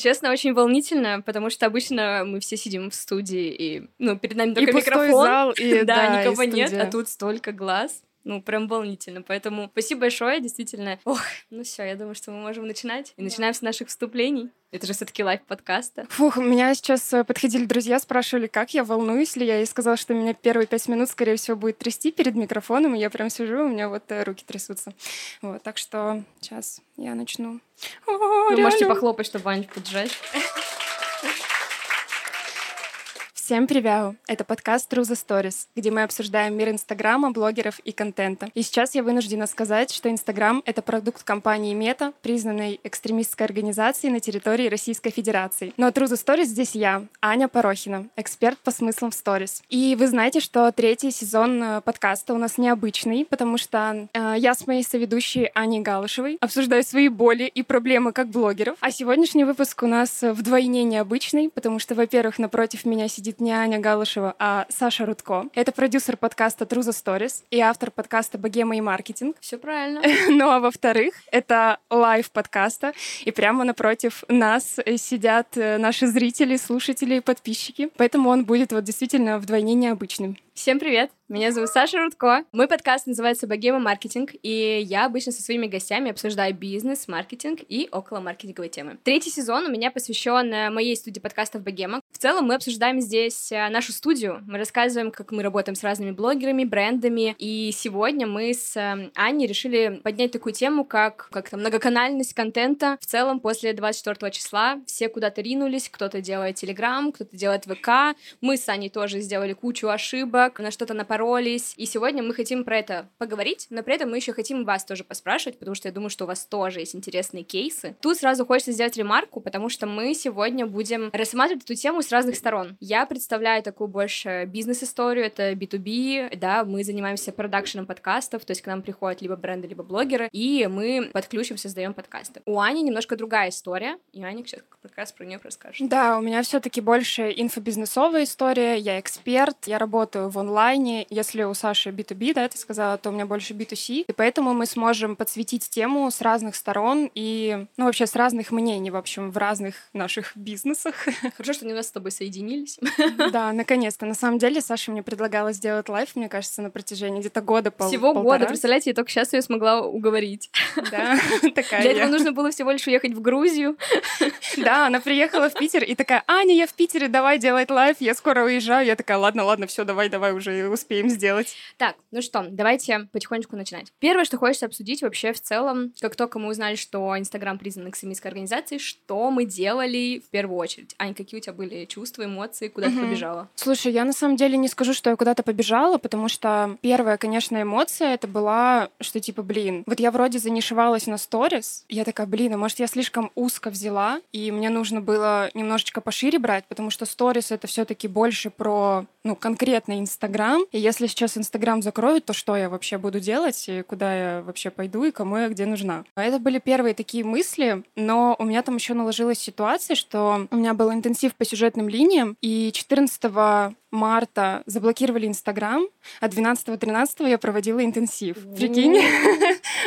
Честно, очень волнительно, потому что обычно мы все сидим в студии, и ну, перед нами только и микрофон. зал, и, да, да, никого и нет, а тут столько глаз. Ну, прям волнительно. Поэтому спасибо большое, действительно. Ох, ну все, я думаю, что мы можем начинать. И начинаем с наших вступлений. Это же все-таки лайв подкаста. Фух, у меня сейчас э, подходили друзья, спрашивали, как я, волнуюсь ли я. Я сказала, что меня первые пять минут, скорее всего, будет трясти перед микрофоном, и я прям сижу, у меня вот э, руки трясутся. Вот, так что сейчас я начну. О, Вы можете похлопать, чтобы Ваню поддержать. Всем привет! Это подкаст True the Stories, где мы обсуждаем мир Инстаграма, блогеров и контента. И сейчас я вынуждена сказать, что Инстаграм — это продукт компании Мета, признанной экстремистской организацией на территории Российской Федерации. Но True the Stories здесь я, Аня Порохина, эксперт по смыслам в сторис. И вы знаете, что третий сезон э, подкаста у нас необычный, потому что э, я с моей соведущей Аней Галышевой обсуждаю свои боли и проблемы как блогеров. А сегодняшний выпуск у нас э, вдвойне необычный, потому что, во-первых, напротив меня сидит не Аня Галышева, а Саша Рудко. Это продюсер подкаста True the Stories и автор подкаста «Богема и маркетинг». Все правильно. Ну а во-вторых, это лайв подкаста, и прямо напротив нас сидят э, наши зрители, слушатели и подписчики. Поэтому он будет вот действительно вдвойне необычным. Всем привет! Меня зовут Саша Рудко. Мой подкаст называется «Богема маркетинг», и я обычно со своими гостями обсуждаю бизнес, маркетинг и около маркетинговые темы. Третий сезон у меня посвящен э, моей студии подкастов «Богема». В целом мы обсуждаем здесь э, нашу студию, мы рассказываем, как мы работаем с разными блогерами, брендами, и сегодня мы с э, Аней решили поднять такую тему, как, как там, многоканальность контента. В целом после 24 числа все куда-то ринулись, кто-то делает Телеграм, кто-то делает ВК, мы с Аней тоже сделали кучу ошибок, на что-то напоролись. И сегодня мы хотим про это поговорить, но при этом мы еще хотим вас тоже поспрашивать, потому что я думаю, что у вас тоже есть интересные кейсы. Тут сразу хочется сделать ремарку, потому что мы сегодня будем рассматривать эту тему с разных сторон. Я представляю такую больше бизнес-историю, это B2B, да, мы занимаемся продакшеном подкастов, то есть к нам приходят либо бренды, либо блогеры, и мы под ключем создаем подкасты. У Ани немножко другая история, и Аня сейчас как раз про нее расскажет. Да, у меня все-таки больше инфобизнесовая история. Я эксперт, я работаю в онлайне. Если у Саши B2B, да, ты сказала, то у меня больше B2C. И поэтому мы сможем подсветить тему с разных сторон и, ну, вообще с разных мнений, в общем, в разных наших бизнесах. Хорошо, что они у нас с тобой соединились. Да, наконец-то. На самом деле, Саша мне предлагала сделать лайв, мне кажется, на протяжении где-то года пол- Всего полтора. года, представляете, я только сейчас ее смогла уговорить. Да, такая Для этого нужно было всего лишь уехать в Грузию. Да, она приехала в Питер и такая, Аня, я в Питере, давай делать лайв, я скоро уезжаю. Я такая, ладно, ладно, все, давай, давай уже успеем сделать. Так, ну что, давайте потихонечку начинать. Первое, что хочется обсудить вообще в целом, как только мы узнали, что Инстаграм признан экстремистской организацией, что мы делали в первую очередь? Ань, какие у тебя были чувства, эмоции, куда ты Мгм. побежала? Слушай, я на самом деле не скажу, что я куда-то побежала, потому что первая, конечно, эмоция это была, что типа, блин, вот я вроде занишевалась на сторис, я такая, блин, а может я слишком узко взяла, и мне нужно было немножечко пошире брать, потому что сторис это все таки больше про, ну, конкретно Инстаграм, и если сейчас Инстаграм закроют, то что я вообще буду делать, и куда я вообще пойду, и кому я где нужна. Это были первые такие мысли, но у меня там еще наложилась ситуация, что у меня был интенсив по сюжетным линиям, и 14 марта заблокировали Инстаграм, а 12-13 я проводила интенсив. Прикинь?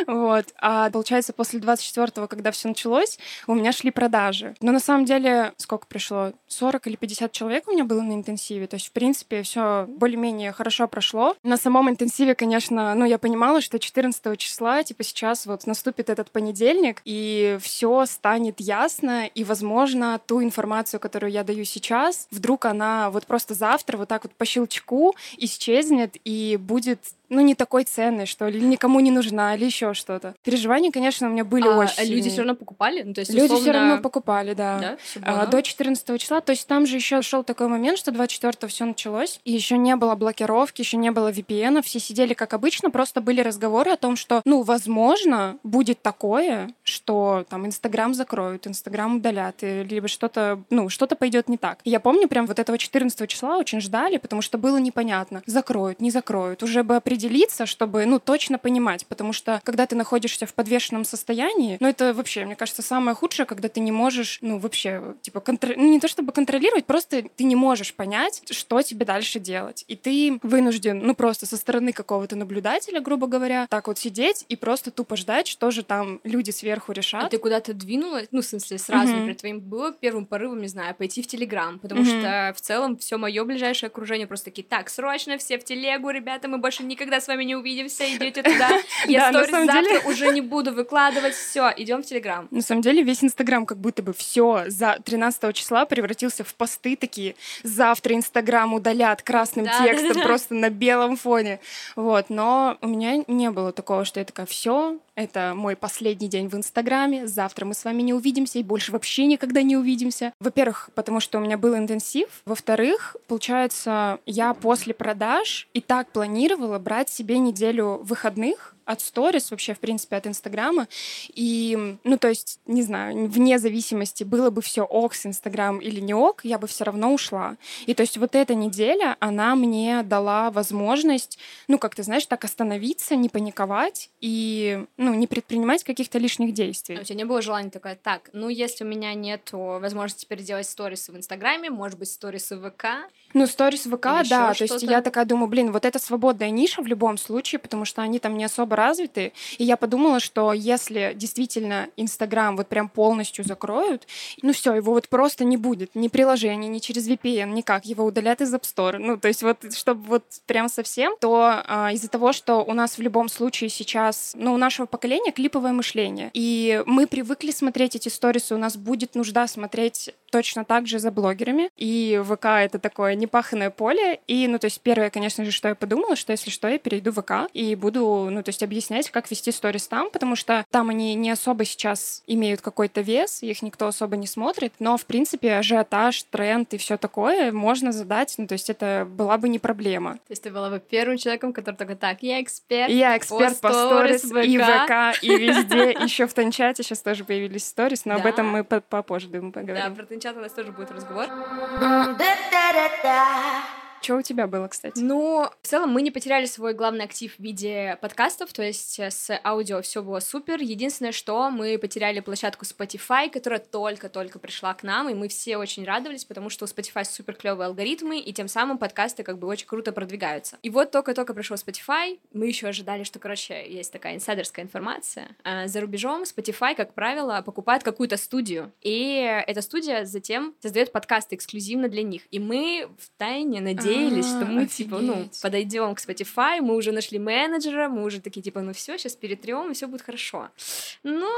Вот. А получается, после 24-го, когда все началось, у меня шли продажи. Но на самом деле, сколько пришло? 40 или 50 человек у меня было на интенсиве. То есть, в принципе, все более-менее хорошо прошло. На самом интенсиве, конечно, ну, я понимала, что 14 числа, типа, сейчас вот наступит этот понедельник, и все станет ясно, и, возможно, ту информацию, которую я даю сейчас, вдруг она вот просто завтра вот так вот по щелчку исчезнет и будет ну, не такой ценной, что ли, или никому не нужна, или еще что-то. Переживания, конечно, у меня были А очень люди сильные. все равно покупали? Ну, то есть, Люди все условно, равно покупали, да. Да? А? До 14 числа, то есть там же еще шел такой момент, что 24 все началось, и еще не было блокировки, еще не было VPN, все сидели как обычно, просто были разговоры о том, что, ну, возможно, будет такое, что там Инстаграм закроют, Инстаграм удалят, либо что-то, ну, что-то пойдет не так. Я помню, прям вот этого 14 числа очень ждали, потому что было непонятно, закроют, не закроют, уже бы определиться, чтобы, ну, точно понимать, потому что когда ты находишься в подвешенном состоянии, ну, это вообще, мне кажется, самое худшее, когда ты не можешь, ну, вообще, типа, контр... ну, не то чтобы контролировать, просто ты не можешь понять, что тебе дальше делать. И ты вынужден, ну, просто со стороны какого-то наблюдателя, грубо говоря, так вот сидеть и просто тупо ждать, что же там люди сверху сверху решат. А ты куда-то двинулась? Ну, в смысле, сразу, Мгм. например, твоим было первым порывом, не знаю, пойти в Телеграм, потому Мгм. что в целом все мое ближайшее окружение просто такие, так, срочно все в телегу, ребята, мы больше никогда с вами не увидимся, идите туда. Я сторис завтра уже не буду выкладывать, все, идем в Телеграм. На самом деле весь Инстаграм как будто бы все за 13 числа превратился в посты такие. Завтра Инстаграм удалят красным текстом просто на белом фоне. Вот, но у меня не было такого, что я такая, все, это мой последний день в Инстаграме, завтра мы с вами не увидимся и больше вообще никогда не увидимся. Во-первых, потому что у меня был интенсив. Во-вторых, получается, я после продаж и так планировала брать себе неделю выходных от сторис, вообще, в принципе, от Инстаграма. И, ну, то есть, не знаю, вне зависимости, было бы все ок с Инстаграм или не ок, я бы все равно ушла. И то есть вот эта неделя, она мне дала возможность, ну, как ты знаешь, так остановиться, не паниковать и, ну, не предпринимать каких-то лишних А действий. У тебя не было желания такое, так, ну, если у меня нет возможности теперь делать сторисы в Инстаграме, может быть, сторисы в ВК, Ну, сторис ВК, Или да, то есть я такая думаю, блин, вот это свободная ниша в любом случае, потому что они там не особо развиты. И я подумала, что если действительно Инстаграм вот прям полностью закроют, ну все, его вот просто не будет, ни приложения, ни через VPN, никак, его удалят из App Store. Ну, то есть вот, чтобы вот прям совсем, то а, из-за того, что у нас в любом случае сейчас, ну, у нашего поколения клиповое мышление, и мы привыкли смотреть эти сторисы, у нас будет нужда смотреть точно так же за блогерами, и ВК — это такое непаханное поле, и, ну, то есть первое, конечно же, что я подумала, что если что, я перейду в ВК и буду, ну, то есть объяснять, как вести сторис там, потому что там они не особо сейчас имеют какой-то вес, их никто особо не смотрит, но, в принципе, ажиотаж, тренд и все такое можно задать, ну, то есть это была бы не проблема. то есть ты была бы первым человеком, который такой, так, я эксперт, я эксперт по сторис, сторис и ВК. И везде, еще в Танчате сейчас тоже появились сторис, но об Да. этом мы по- попозже, думаю, Да, поговорим. про Тинчат у нас тоже будет разговор. Что у тебя было, кстати? Ну, в целом мы не потеряли свой главный актив в виде подкастов, то есть э, с аудио все было супер. Единственное, что мы потеряли площадку Spotify, которая только-только пришла к нам, и мы все очень радовались, потому что у Spotify супер клевые алгоритмы, и тем самым подкасты как бы очень круто продвигаются. И вот только-только пришел Spotify, мы еще ожидали, что, короче, есть такая инсайдерская информация. А За рубежом Spotify, как правило, покупает какую-то студию, и эта студия затем создает подкасты эксклюзивно для них. И мы в тайне надеялись, что мы типа, ну, подойдем к Spotify, мы уже нашли менеджера, мы уже такие типа, ну все, сейчас перетрем, и все будет хорошо. Но,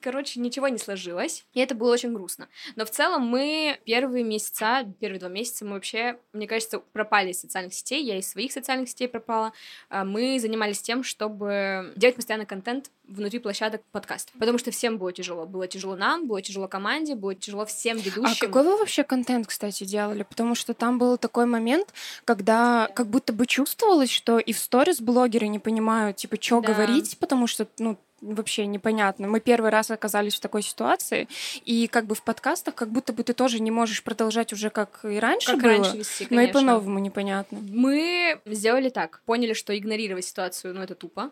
короче, ничего не сложилось, и это было очень грустно. Но в целом мы первые месяца, первые два месяца мы вообще, мне кажется, пропали из социальных сетей, я из своих социальных сетей пропала. А Мы занимались тем, чтобы делать постоянно контент внутри площадок подкастов, потому что всем было тяжело. Было тяжело нам, было тяжело команде, было тяжело всем ведущим. А какой вы вообще контент, кстати, делали? Потому что там был такой момент, когда как будто бы чувствовалось, что и в сторис блогеры не понимают, типа, что Да. говорить, потому что, ну, вообще непонятно. Мы первый раз оказались в такой ситуации, и как бы в подкастах как будто бы ты тоже не можешь продолжать уже как и раньше как было, раньше вести, но и по-новому непонятно. Мы сделали так. Поняли, что игнорировать ситуацию, ну, это тупо.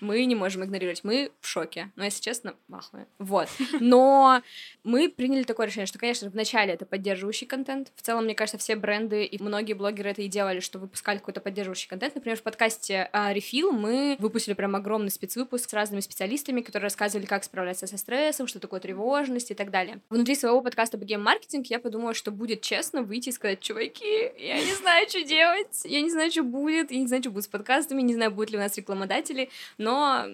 Мы не можем игнорировать, мы в шоке. Но, если честно, махуя. Вот. Но мы приняли такое решение, что, конечно, вначале это поддерживающий контент. В целом, мне кажется, все бренды и многие блогеры это и делали, что выпускали какой-то поддерживающий контент. Например, в подкасте а, Refill мы выпустили прям огромный спецвыпуск с разными специалистами, которые рассказывали, как справляться со стрессом, что такое тревожность и так далее. Внутри своего подкаста BGM Маркетинг я подумала, что будет честно выйти и сказать, чуваки, я не знаю, что делать, я не знаю, что будет, я не знаю, что будет с подкастами, не знаю, будут ли у нас рекламодатели, но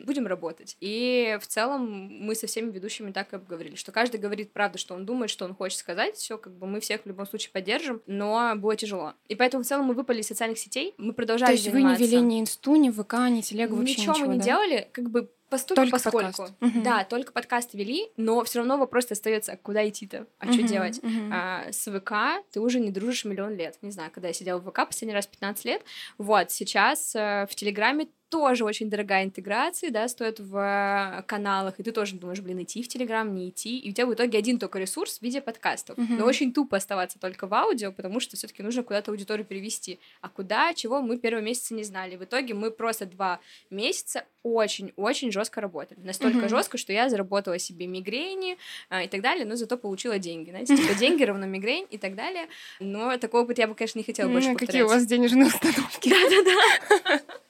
будем работать. И в целом мы со всеми ведущими так и обговорили, что каждый говорит правду, что он думает, что он хочет сказать, все, как бы мы всех в любом случае поддержим, но было тяжело. И поэтому в целом мы выпали из социальных сетей, мы продолжали То есть вы не заниматься. вели ни инсту, ни ВК, ни телегу, вообще Ничего ничего, мы не да? делали, как бы постольку Только поскольку. подкаст. Мгм. Да, только подкасты вели, но все равно вопрос остается, а куда идти-то, а что Мгм, делать? мгм. А, с ВК ты уже не дружишь миллион лет. Не знаю, когда я сидела в ВК последний раз 15 лет. Вот, сейчас э, в Телеграме тоже очень дорогая интеграция, да, стоит в каналах, и ты тоже думаешь, блин, идти в Телеграм, не идти, и у тебя в итоге один только ресурс в виде подкастов. Мгм. Но очень тупо оставаться только в аудио, потому что все таки нужно куда-то аудиторию перевести. А куда, чего, мы первые месяцы не знали. В итоге мы просто два месяца очень-очень жестко работали. Настолько Мгм. жестко, что я заработала себе мигрени а, и так далее, но зато получила деньги. Знаете, типа деньги равно мигрень и так далее. Но такой опыт я бы, конечно, не хотела больше М, повторять. Какие у вас денежные установки? Да-да-да.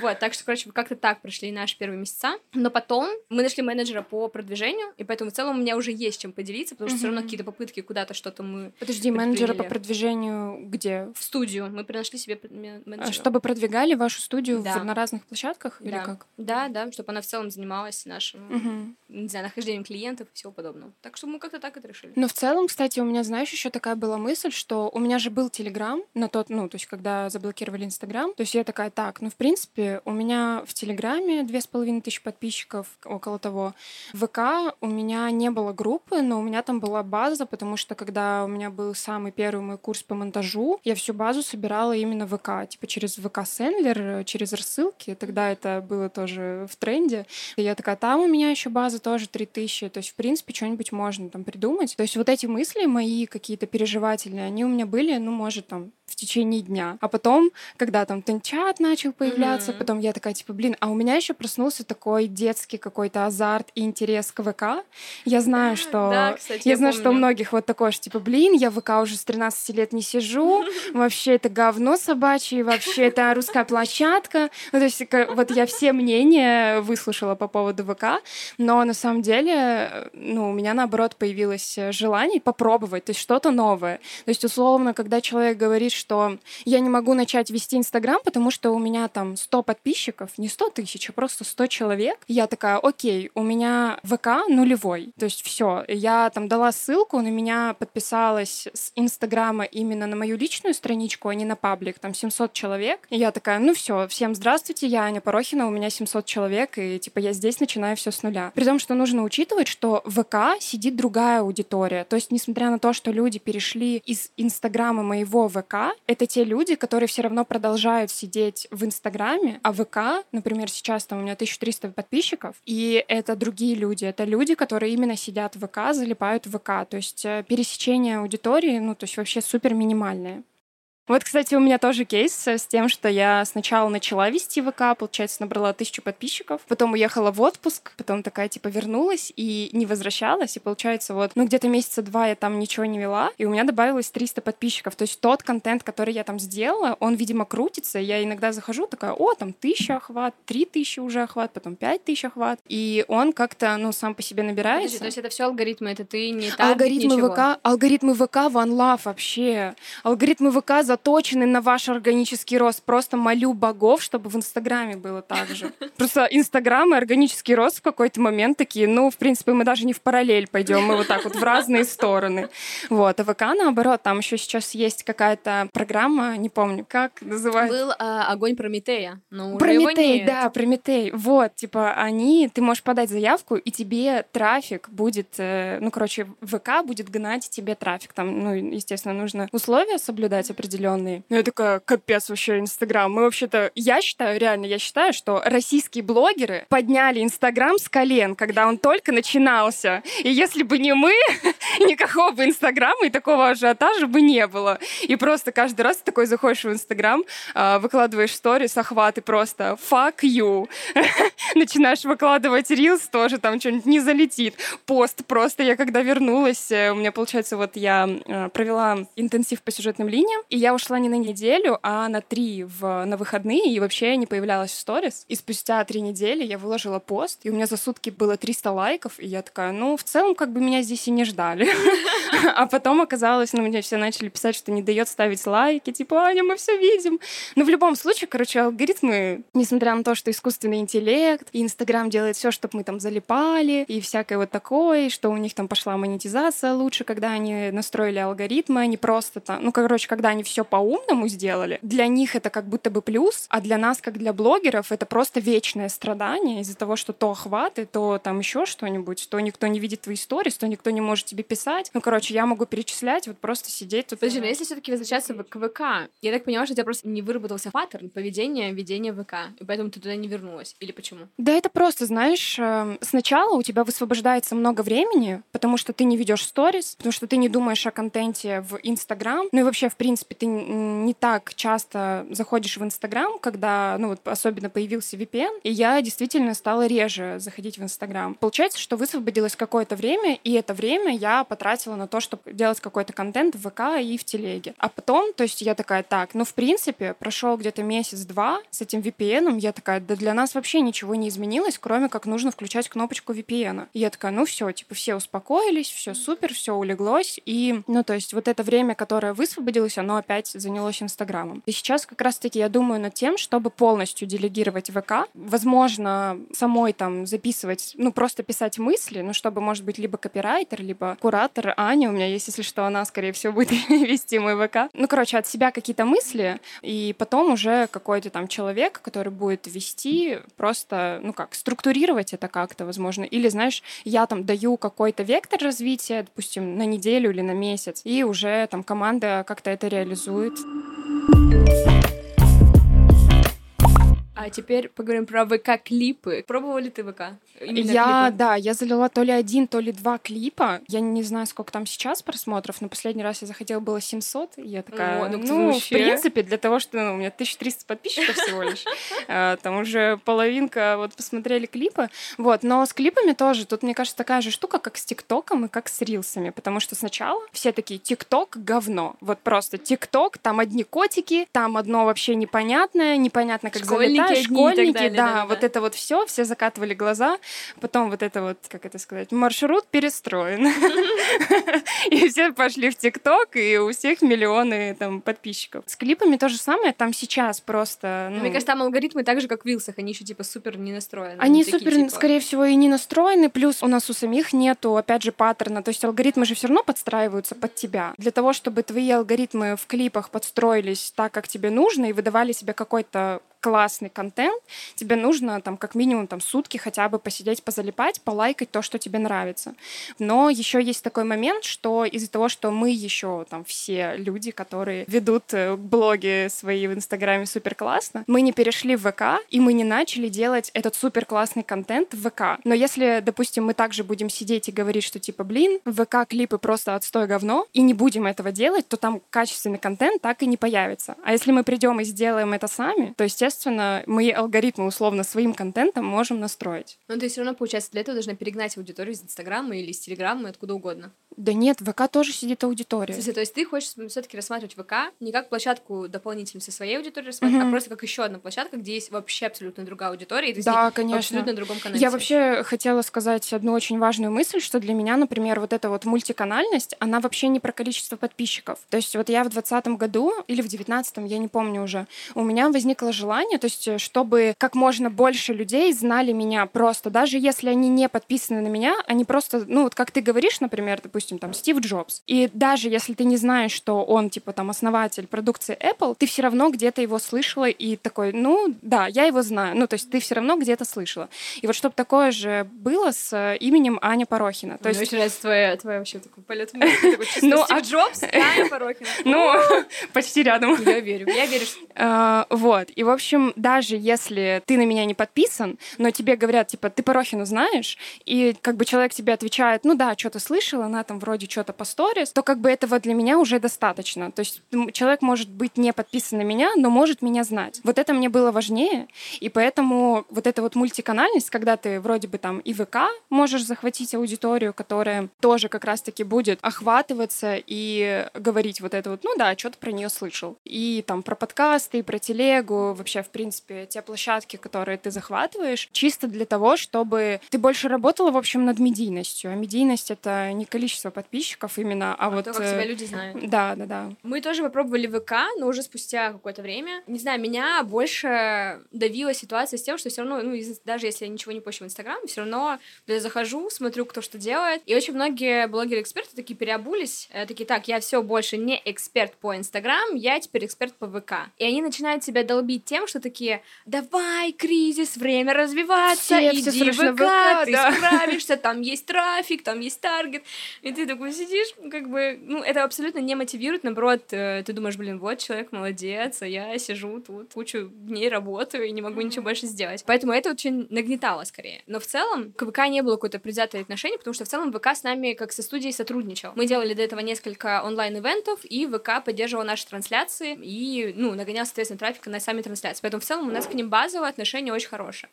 Вот, так что, короче, как-то так прошли наши первые месяца. Но потом мы нашли менеджера по продвижению, и поэтому в целом у меня уже есть чем поделиться, потому что все равно какие-то попытки куда-то что-то мы Подожди, менеджера по продвижению где? В студию. Мы приношли себе менеджера. Чтобы продвигали вашу студию да. на разных площадках да. или как? Да, да, чтобы она в целом занималась нашим, угу. не знаю, нахождением клиентов и всего подобного. Так что мы как-то так это решили. Но в целом, кстати, у меня, знаешь, еще такая была мысль, что у меня же был Телеграм на тот, ну, то есть когда заблокировали Инстаграм, то есть я такая, так, ну, в принципе, у меня в Телеграме две с половиной тысячи подписчиков, около того. В ВК у меня не было группы, но у меня там была база, потому что когда у меня был самый первый мой курс по монтажу, я всю базу собирала именно в ВК, типа через ВК Сендлер, через рассылки, тогда это было тоже в тренде. И я такая, там у меня еще база тоже 3000, то есть, в принципе, что-нибудь можно там придумать. То есть вот эти мысли мои какие-то переживательные, они у меня были, ну, может, там, в течение дня. А потом, когда там тенчат начал появляться, mm-hmm. потом я такая, типа, блин, а у меня еще проснулся такой детский какой-то азарт и интерес к ВК. Я знаю, что... Да, кстати, я, я знаю, помню. что у многих вот такое, что, типа, блин, я в ВК уже с 13 лет не сижу, вообще это говно собачье, вообще это русская площадка. Ну, то есть вот я все мнения выслушала по поводу ВК, но на самом деле, ну, у меня, наоборот, появилось желание попробовать, то есть что-то новое. То есть, условно, когда человек говорит, что я не могу начать вести Инстаграм, потому что у меня там 100 подписчиков, не 100 тысяч, а просто 100 человек. Я такая, окей, у меня ВК нулевой. То есть все, я там дала ссылку, на меня подписалась с Инстаграма именно на мою личную страничку, а не на паблик, там 700 человек. И я такая, ну все, всем здравствуйте, я Аня Порохина, у меня 700 человек, и типа я здесь начинаю все с нуля. При том, что нужно учитывать, что ВК сидит другая аудитория. То есть, несмотря на то, что люди перешли из Инстаграма моего ВК, это те люди, которые все равно продолжают сидеть в Инстаграме, а ВК, например, сейчас там у меня 1300 подписчиков, и это другие люди, это люди, которые именно сидят в ВК, залипают в ВК, то есть э, пересечение аудитории, ну, то есть вообще супер минимальное. Вот, кстати, у меня тоже кейс с тем, что я сначала начала вести ВК, получается, набрала тысячу подписчиков, потом уехала в отпуск, потом такая, типа, вернулась и не возвращалась, и получается, вот, ну, где-то месяца два я там ничего не вела, и у меня добавилось 300 подписчиков, то есть тот контент, который я там сделала, он, видимо, крутится, я иногда захожу, такая, о, там, тысяча охват, три тысячи уже охват, потом пять тысяч охват, и он как-то, ну, сам по себе набирается. Подожди, то есть это все алгоритмы, это ты не так, Алгоритмы ничего. ВК, алгоритмы ВК, One Love вообще. Алгоритмы ВК за заточены на ваш органический рост. Просто молю богов, чтобы в Инстаграме было так же. Просто Инстаграм и органический рост в какой-то момент такие, ну, в принципе, мы даже не в параллель пойдем, мы вот так вот в разные стороны. Вот. А ВК, наоборот, там еще сейчас есть какая-то программа, не помню, как называется. Был а, огонь Прометея, но уже Прометей, да, Прометей. Вот, типа, они, ты можешь подать заявку, и тебе трафик будет, э, ну, короче, ВК будет гнать тебе трафик. Там, ну, естественно, нужно условия соблюдать определенные. Ну, я такая, капец вообще, Инстаграм. Мы вообще-то, я считаю, реально, я считаю, что российские блогеры подняли Инстаграм с колен, когда он только начинался. И если бы не мы, никакого бы Инстаграма и такого ажиотажа бы не было. И просто каждый раз ты такой заходишь в Инстаграм, а, выкладываешь сторис, охваты просто fuck you. Начинаешь выкладывать рилс, тоже там что-нибудь не залетит. Пост просто. Я когда вернулась, э, у меня, получается, вот я э, провела интенсив по сюжетным линиям, и я ушла не на неделю, а на три в, на выходные, и вообще я не появлялась в сторис. И спустя три недели я выложила пост, и у меня за сутки было 300 лайков, и я такая, ну, в целом, как бы меня здесь и не ждали. А потом оказалось, ну, мне все начали писать, что не дает ставить лайки, типа, Аня, мы все видим. Но в любом случае, короче, алгоритмы, несмотря на то, что искусственный интеллект, и Инстаграм делает все, чтобы мы там залипали, и всякое вот такое, что у них там пошла монетизация лучше, когда они настроили алгоритмы, они просто там, ну, короче, когда они все по-умному сделали, для них это как будто бы плюс, а для нас, как для блогеров, это просто вечное страдание из-за того, что то охваты, то там еще что-нибудь, то никто не видит твои сторис, то никто не может тебе писать. Ну, короче, я могу перечислять, вот просто сидеть тут. Подожди, но если все-таки возвращаться к ВК, я так понимаю, что у тебя просто не выработался паттерн поведения, ведения ВК, и поэтому ты туда не вернулась. Или почему? Да это просто, знаешь, эм, сначала у тебя высвобождается много времени, потому что ты не ведешь сторис, потому что ты не думаешь о контенте в Инстаграм, ну и вообще, в принципе, ты не так часто заходишь в Инстаграм, когда, ну вот особенно появился VPN, и я действительно стала реже заходить в Инстаграм. Получается, что высвободилось какое-то время, и это время я потратила на то, чтобы делать какой-то контент в ВК и в Телеге. А потом, то есть я такая, так, ну в принципе, прошел где-то месяц-два с этим VPN, я такая, да для нас вообще ничего не изменилось, кроме как нужно включать кнопочку VPN. И я такая, ну все, типа все успокоились, все супер, все улеглось, и, ну то есть вот это время, которое высвободилось, оно опять занялось Инстаграмом. И сейчас как раз-таки я думаю над тем, чтобы полностью делегировать ВК, возможно, самой там записывать, ну просто писать мысли, ну чтобы, может быть, либо копирайтер, либо куратор Аня, у меня есть, если что, она, скорее всего, будет вести мой ВК. Ну, короче, от себя какие-то мысли, и потом уже какой-то там человек, который будет вести, просто, ну как, структурировать это как-то, возможно. Или, знаешь, я там даю какой-то вектор развития, допустим, на неделю или на месяц, и уже там команда как-то это реализует. интересует. А теперь поговорим про ВК-клипы. Пробовали ты ВК? Именно я, клипы? да, я залила то ли один, то ли два клипа. Я не знаю, сколько там сейчас просмотров, но последний раз я заходила, было 700. И я такая, О, ну, ну в принципе, для того, что ну, у меня 1300 подписчиков всего лишь, а, там уже половинка вот посмотрели клипы. Вот, но с клипами тоже, тут, мне кажется, такая же штука, как с ТикТоком и как с Рилсами, потому что сначала все такие, ТикТок — говно. Вот просто ТикТок, там одни котики, там одно вообще непонятное, непонятно, как залетать да, школьники, далее, да, да, да, вот это вот все, все закатывали глаза, потом вот это вот, как это сказать, маршрут перестроен. И все пошли в ТикТок, и у всех миллионы там подписчиков. С клипами то же самое, там сейчас просто... Мне кажется, там алгоритмы так же, как в Вилсах, они еще типа супер не настроены. Они супер, типа. скорее всего, и не настроены, плюс у нас у самих нету, опять же, паттерна, то есть алгоритмы же все равно подстраиваются под тебя. Для того, чтобы твои алгоритмы в клипах подстроились так, как тебе нужно, и выдавали себе какой-то классный контент, тебе нужно там как минимум там сутки хотя бы посидеть, позалипать, полайкать то, что тебе нравится. Но еще есть такой момент, что из-за того, что мы еще там все люди, которые ведут э, блоги свои в Инстаграме супер классно, мы не перешли в ВК, и мы не начали делать этот супер классный контент в ВК. Но если, допустим, мы также будем сидеть и говорить, что типа, блин, ВК клипы просто отстой говно, и не будем этого делать, то там качественный контент так и не появится. А если мы придем и сделаем это сами, то, естественно, естественно, мы алгоритмы условно своим контентом можем настроить. Но ты все равно, получается, для этого должна перегнать аудиторию из Инстаграма или из Телеграма, откуда угодно. Да нет, в ВК тоже сидит аудитория. Смысле, то есть ты хочешь все-таки рассматривать ВК не как площадку дополнительную со своей аудиторией рассматривать, mm-hmm. а просто как еще одна площадка, где есть вообще абсолютно другая аудитория, и ты да, конечно. абсолютно другом канале. Я вообще хотела сказать одну очень важную мысль, что для меня, например, вот эта вот мультиканальность, она вообще не про количество подписчиков. То есть вот я в двадцатом году или в девятнадцатом, я не помню уже, у меня возникло желание, то есть чтобы как можно больше людей знали меня просто, даже если они не подписаны на меня, они просто, ну вот как ты говоришь, например, допустим, там Стив Джобс. И даже если ты не знаешь, что он, типа, там, основатель продукции Apple, ты все равно где-то его слышала и такой, ну, да, я его знаю. Ну, то есть ты все равно где-то слышала. И вот чтобы такое же было с э, именем Аня Порохина. То есть... Мне очень нравится твоя, твоя вообще такой полет Ну, а Джобс Аня Порохина. Ну, почти рядом. Я верю, я верю. А, вот. И, в общем, даже если ты на меня не подписан, но тебе говорят, типа, ты Порохину знаешь, и как бы человек тебе отвечает, ну да, что-то слышал, она там вроде что-то по сторис, то как бы этого для меня уже достаточно. То есть человек может быть не подписан на меня, но может меня знать. Вот это мне было важнее, и поэтому вот эта вот мультиканальность, когда ты вроде бы там и ВК можешь захватить аудиторию, которая тоже как раз-таки будет охватываться и говорить вот это вот, ну да, что-то про нее слышал. И там про подкасты, и про телегу, вообще, в принципе, те площадки, которые ты захватываешь, чисто для того, чтобы ты больше работала, в общем, над медийностью. А медийность — это не количество подписчиков, именно, а, а вот... То, как тебя э, люди знают. Да, да, да. Мы тоже попробовали ВК, но уже спустя какое-то время. Не знаю, меня больше давила ситуация с тем, что все равно, ну, даже если я ничего не пощу в Инстаграм, все равно я захожу, смотрю, кто что делает. И очень многие блогеры-эксперты такие переобулись, э, такие, так, я все больше не эксперт по Инстаграм, я теперь эксперт по ВК. И они начинают себя долбить тем, что такие, давай, кризис, время развиваться, все, иди все в ВК, ВК, ты да. справишься, там есть трафик, там есть таргет. И ты такой сидишь, как бы, ну, это абсолютно не мотивирует, наоборот, э, ты думаешь, блин, вот человек молодец, а я сижу тут, кучу дней работаю и не могу ничего больше сделать. Поэтому это очень нагнетало скорее. Но в целом к ВК не было какое-то предвзятое отношение, потому что в целом ВК с нами как со студией сотрудничал. Мы делали до этого несколько онлайн-ивентов, и ВК поддерживал наши трансляции и, ну, нагонял, соответственно, трафик на сами трансляции. Поэтому в целом у нас к ним базовое отношение очень хорошее.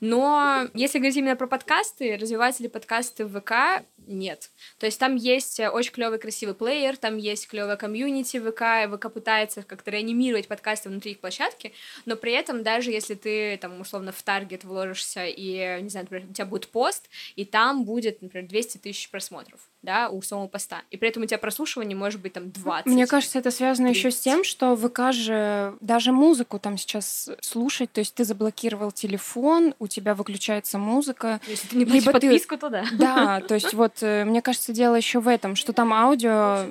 Но если говорить именно про подкасты, развивать ли подкасты в ВК, нет. То есть там есть очень клевый красивый плеер, там есть клевая комьюнити ВК, ВК пытается как-то реанимировать подкасты внутри их площадки, но при этом даже если ты там условно в таргет вложишься и, не знаю, например, у тебя будет пост, и там будет, например, 200 тысяч просмотров да, у самого поста. И при этом у тебя прослушивание может быть там 20. Мне кажется, это связано еще с тем, что ВК же даже музыку там сейчас слушать, то есть ты заблокировал телефон, у тебя выключается музыка. Если ты не подписку, ты... то да. Да, то есть вот э, мне кажется, дело еще в этом, что там аудио,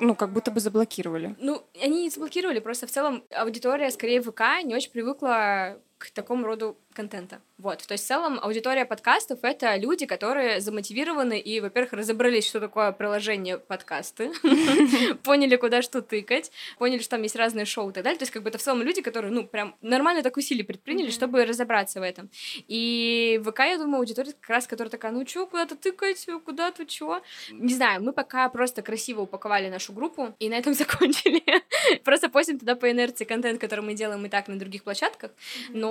ну, как будто бы заблокировали. Ну, они не заблокировали, просто в целом аудитория скорее ВК не очень привыкла к такому роду контента. Вот, то есть в целом аудитория подкастов — это люди, которые замотивированы и, во-первых, разобрались, что такое приложение подкасты, поняли, куда что тыкать, поняли, что там есть разные шоу и так далее. То есть как бы это в целом люди, которые, ну, прям нормально так усилий предприняли, чтобы разобраться в этом. И ВК, я думаю, аудитория как раз, которая такая, ну чё, куда-то тыкать, куда-то чё. Не знаю, мы пока просто красиво упаковали нашу группу и на этом закончили. Просто постим туда по инерции контент, который мы делаем и так на других площадках, но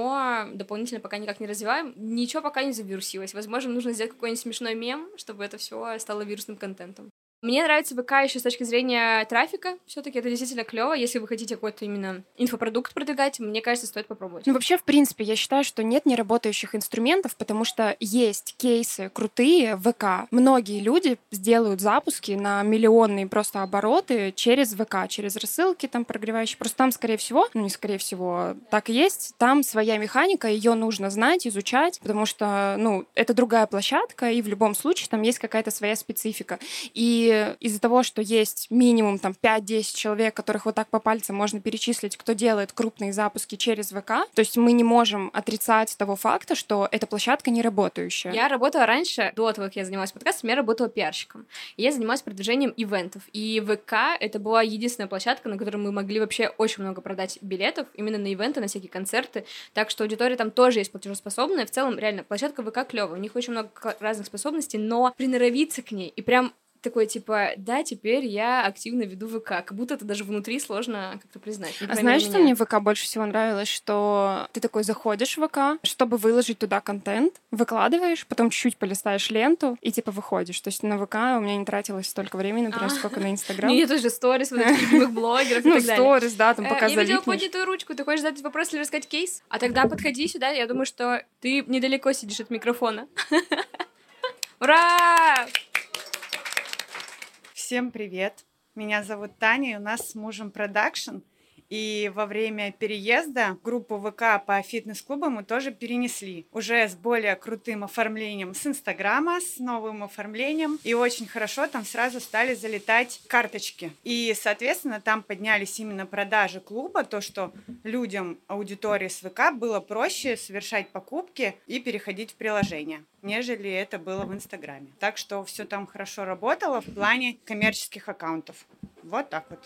дополнительно пока никак не развиваем. Ничего пока не завирусилось. Возможно, нужно сделать какой-нибудь смешной мем, чтобы это все стало вирусным контентом. Мне нравится ВК еще с точки зрения трафика. Все-таки это действительно клево. Если вы хотите какой-то именно инфопродукт продвигать, мне кажется, стоит попробовать. Ну, вообще, в принципе, я считаю, что нет неработающих инструментов, потому что есть кейсы крутые в ВК. Многие люди сделают запуски на миллионные просто обороты через ВК, через рассылки там прогревающие. Просто там, скорее всего, ну не скорее всего, так и есть, там своя механика, ее нужно знать, изучать, потому что, ну, это другая площадка, и в любом случае там есть какая-то своя специфика. И из-за того, что есть минимум там 5-10 человек, которых вот так по пальцам можно перечислить, кто делает крупные запуски через ВК, то есть мы не можем отрицать того факта, что эта площадка не работающая. Я работала раньше, до того, как я занималась подкастом, я работала пиарщиком. Я занималась продвижением ивентов. И ВК — это была единственная площадка, на которой мы могли вообще очень много продать билетов именно на ивенты, на всякие концерты. Так что аудитория там тоже есть платежеспособная. В целом, реально, площадка ВК клевая. У них очень много разных способностей, но приноровиться к ней и прям такой, типа, да, теперь я активно веду ВК. Как будто это даже внутри сложно как-то признать. А знаешь, меня. что мне в ВК больше всего нравилось? Что ты такой заходишь в ВК, чтобы выложить туда контент, выкладываешь, потом чуть-чуть полистаешь ленту и, типа, выходишь. То есть на ВК у меня не тратилось столько времени, например, сколько на Инстаграм. Нет, тоже сторис вот этих любимых блогеров Ну, сторис, да, там пока э, Я видела поднятую ручку, ты хочешь задать вопрос или рассказать кейс? А тогда подходи сюда, я думаю, что ты недалеко сидишь от микрофона. Ура! Всем привет! Меня зовут Таня, и у нас с мужем продакшн. И во время переезда группу ВК по фитнес-клубам мы тоже перенесли. Уже с более крутым оформлением с Инстаграма, с новым оформлением. И очень хорошо там сразу стали залетать карточки. И, соответственно, там поднялись именно продажи клуба, то, что людям аудитории с ВК было проще совершать покупки и переходить в приложение нежели это было в Инстаграме. Так что все там хорошо работало в плане коммерческих аккаунтов. Вот так вот.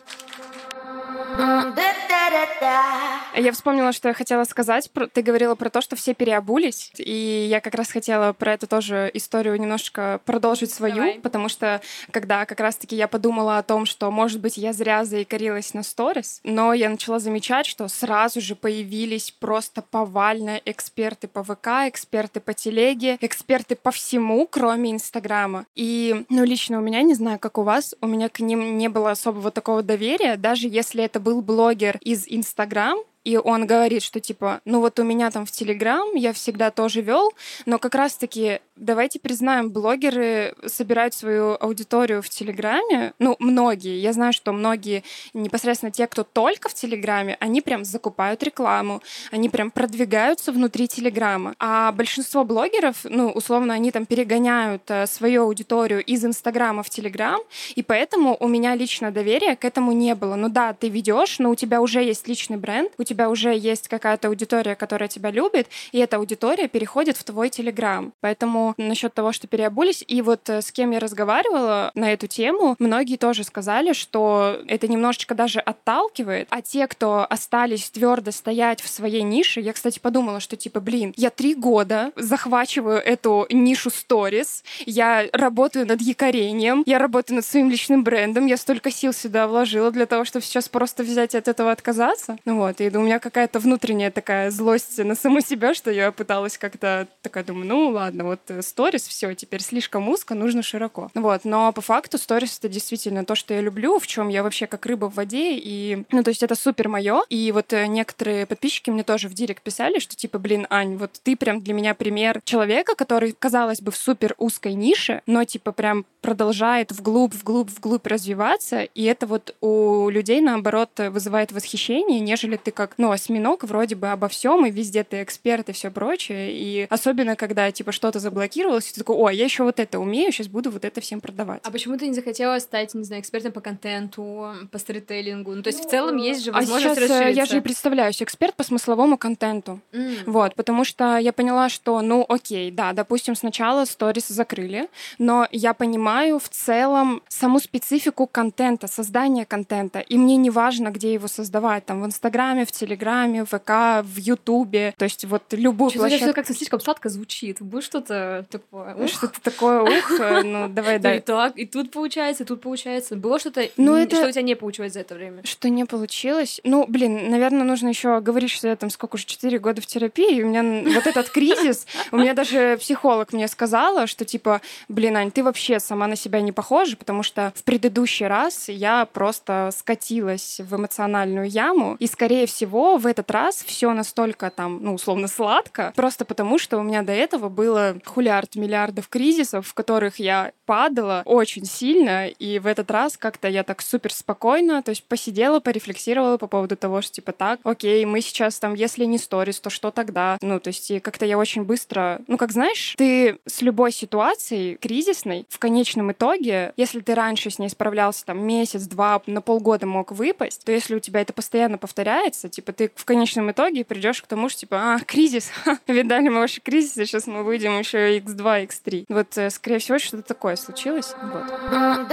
Я вспомнила, что я хотела сказать. Ты говорила про то, что все переобулись, и я как раз хотела про эту тоже историю немножко продолжить свою, Давай. потому что когда как раз-таки я подумала о том, что, может быть, я зря заикарилась на сторис, но я начала замечать, что сразу же появились просто повально эксперты по ВК, эксперты по телеге, эксперты по всему, кроме Инстаграма. И, ну, лично у меня, не знаю, как у вас, у меня к ним не было особого такого доверия, даже если это был блогер из Инстаграм, и он говорит, что типа, ну вот у меня там в Телеграм я всегда тоже вел, но как раз-таки давайте признаем, блогеры собирают свою аудиторию в Телеграме, ну многие, я знаю, что многие непосредственно те, кто только в Телеграме, они прям закупают рекламу, они прям продвигаются внутри Телеграма, а большинство блогеров, ну условно, они там перегоняют э, свою аудиторию из Инстаграма в Телеграм, и поэтому у меня лично доверия к этому не было. Ну да, ты ведешь, но у тебя уже есть личный бренд, у тебя тебя уже есть какая-то аудитория, которая тебя любит, и эта аудитория переходит в твой Телеграм. Поэтому насчет того, что переобулись, и вот э, с кем я разговаривала на эту тему, многие тоже сказали, что это немножечко даже отталкивает, а те, кто остались твердо стоять в своей нише, я, кстати, подумала, что типа, блин, я три года захвачиваю эту нишу сторис, я работаю над якорением, я работаю над своим личным брендом, я столько сил сюда вложила для того, чтобы сейчас просто взять от этого отказаться. Ну вот, и у меня какая-то внутренняя такая злость на саму себя, что я пыталась как-то такая думаю, ну ладно, вот э, сторис, все, теперь слишком узко, нужно широко. Вот, но по факту сторис это действительно то, что я люблю, в чем я вообще как рыба в воде, и, ну, то есть это супер мое. И вот э, некоторые подписчики мне тоже в директ писали, что типа, блин, Ань, вот ты прям для меня пример человека, который, казалось бы, в супер узкой нише, но типа прям продолжает вглубь, вглубь, вглубь развиваться, и это вот у людей, наоборот, вызывает восхищение, нежели ты как, ну, осьминог вроде бы обо всем, и везде ты эксперт и все прочее, и особенно, когда, типа, что-то заблокировалось, ты такой, о, я еще вот это умею, сейчас буду вот это всем продавать. А почему ты не захотела стать, не знаю, экспертом по контенту, по сторителлингу? Ну, то есть в целом есть же возможность а сейчас, расшириться. я же и представляюсь, эксперт по смысловому контенту. Mm. Вот, потому что я поняла, что, ну, окей, да, допустим, сначала сторис закрыли, но я понимаю в целом саму специфику контента, создания контента, и мне не важно, где его создавать, там, в Инстаграме, в Телеграме, в ВК, в Ютубе, то есть вот любую Чё-то площадку. это как-то слишком сладко звучит. Будет что-то такое. ух. Что-то такое, ух, ну, давай, Да, и так, и тут получается, и тут получается. Было что-то, Ну, это- что у тебя не получилось за это время? Что не получилось? Ну, блин, наверное, нужно еще говорить, что я там сколько уже, 4 года в терапии, и у меня вот этот кризис, у меня даже психолог мне сказала, что типа, блин, Ань, ты вообще сама на себя не похожа, потому что в предыдущий раз я просто скатилась в эмоциональную яму, и, скорее всего, в этот раз все настолько там, ну, условно, сладко, просто потому что у меня до этого было хулиард миллиардов кризисов, в которых я падала очень сильно, и в этот раз как-то я так супер спокойно, то есть посидела, порефлексировала по поводу того, что типа так, окей, мы сейчас там, если не сторис, то что тогда? Ну, то есть и как-то я очень быстро, ну, как знаешь, ты с любой ситуацией кризисной в конечном итоге, если ты раньше с ней справлялся там месяц, два, на полгода мог выпасть, то если у тебя это постоянно повторяется, типа ты в конечном итоге придешь к тому, что типа, а, кризис, видали мы ваши кризисы, сейчас мы выйдем еще x2, x3. Вот, э, скорее всего, что-то такое случилось. Вот.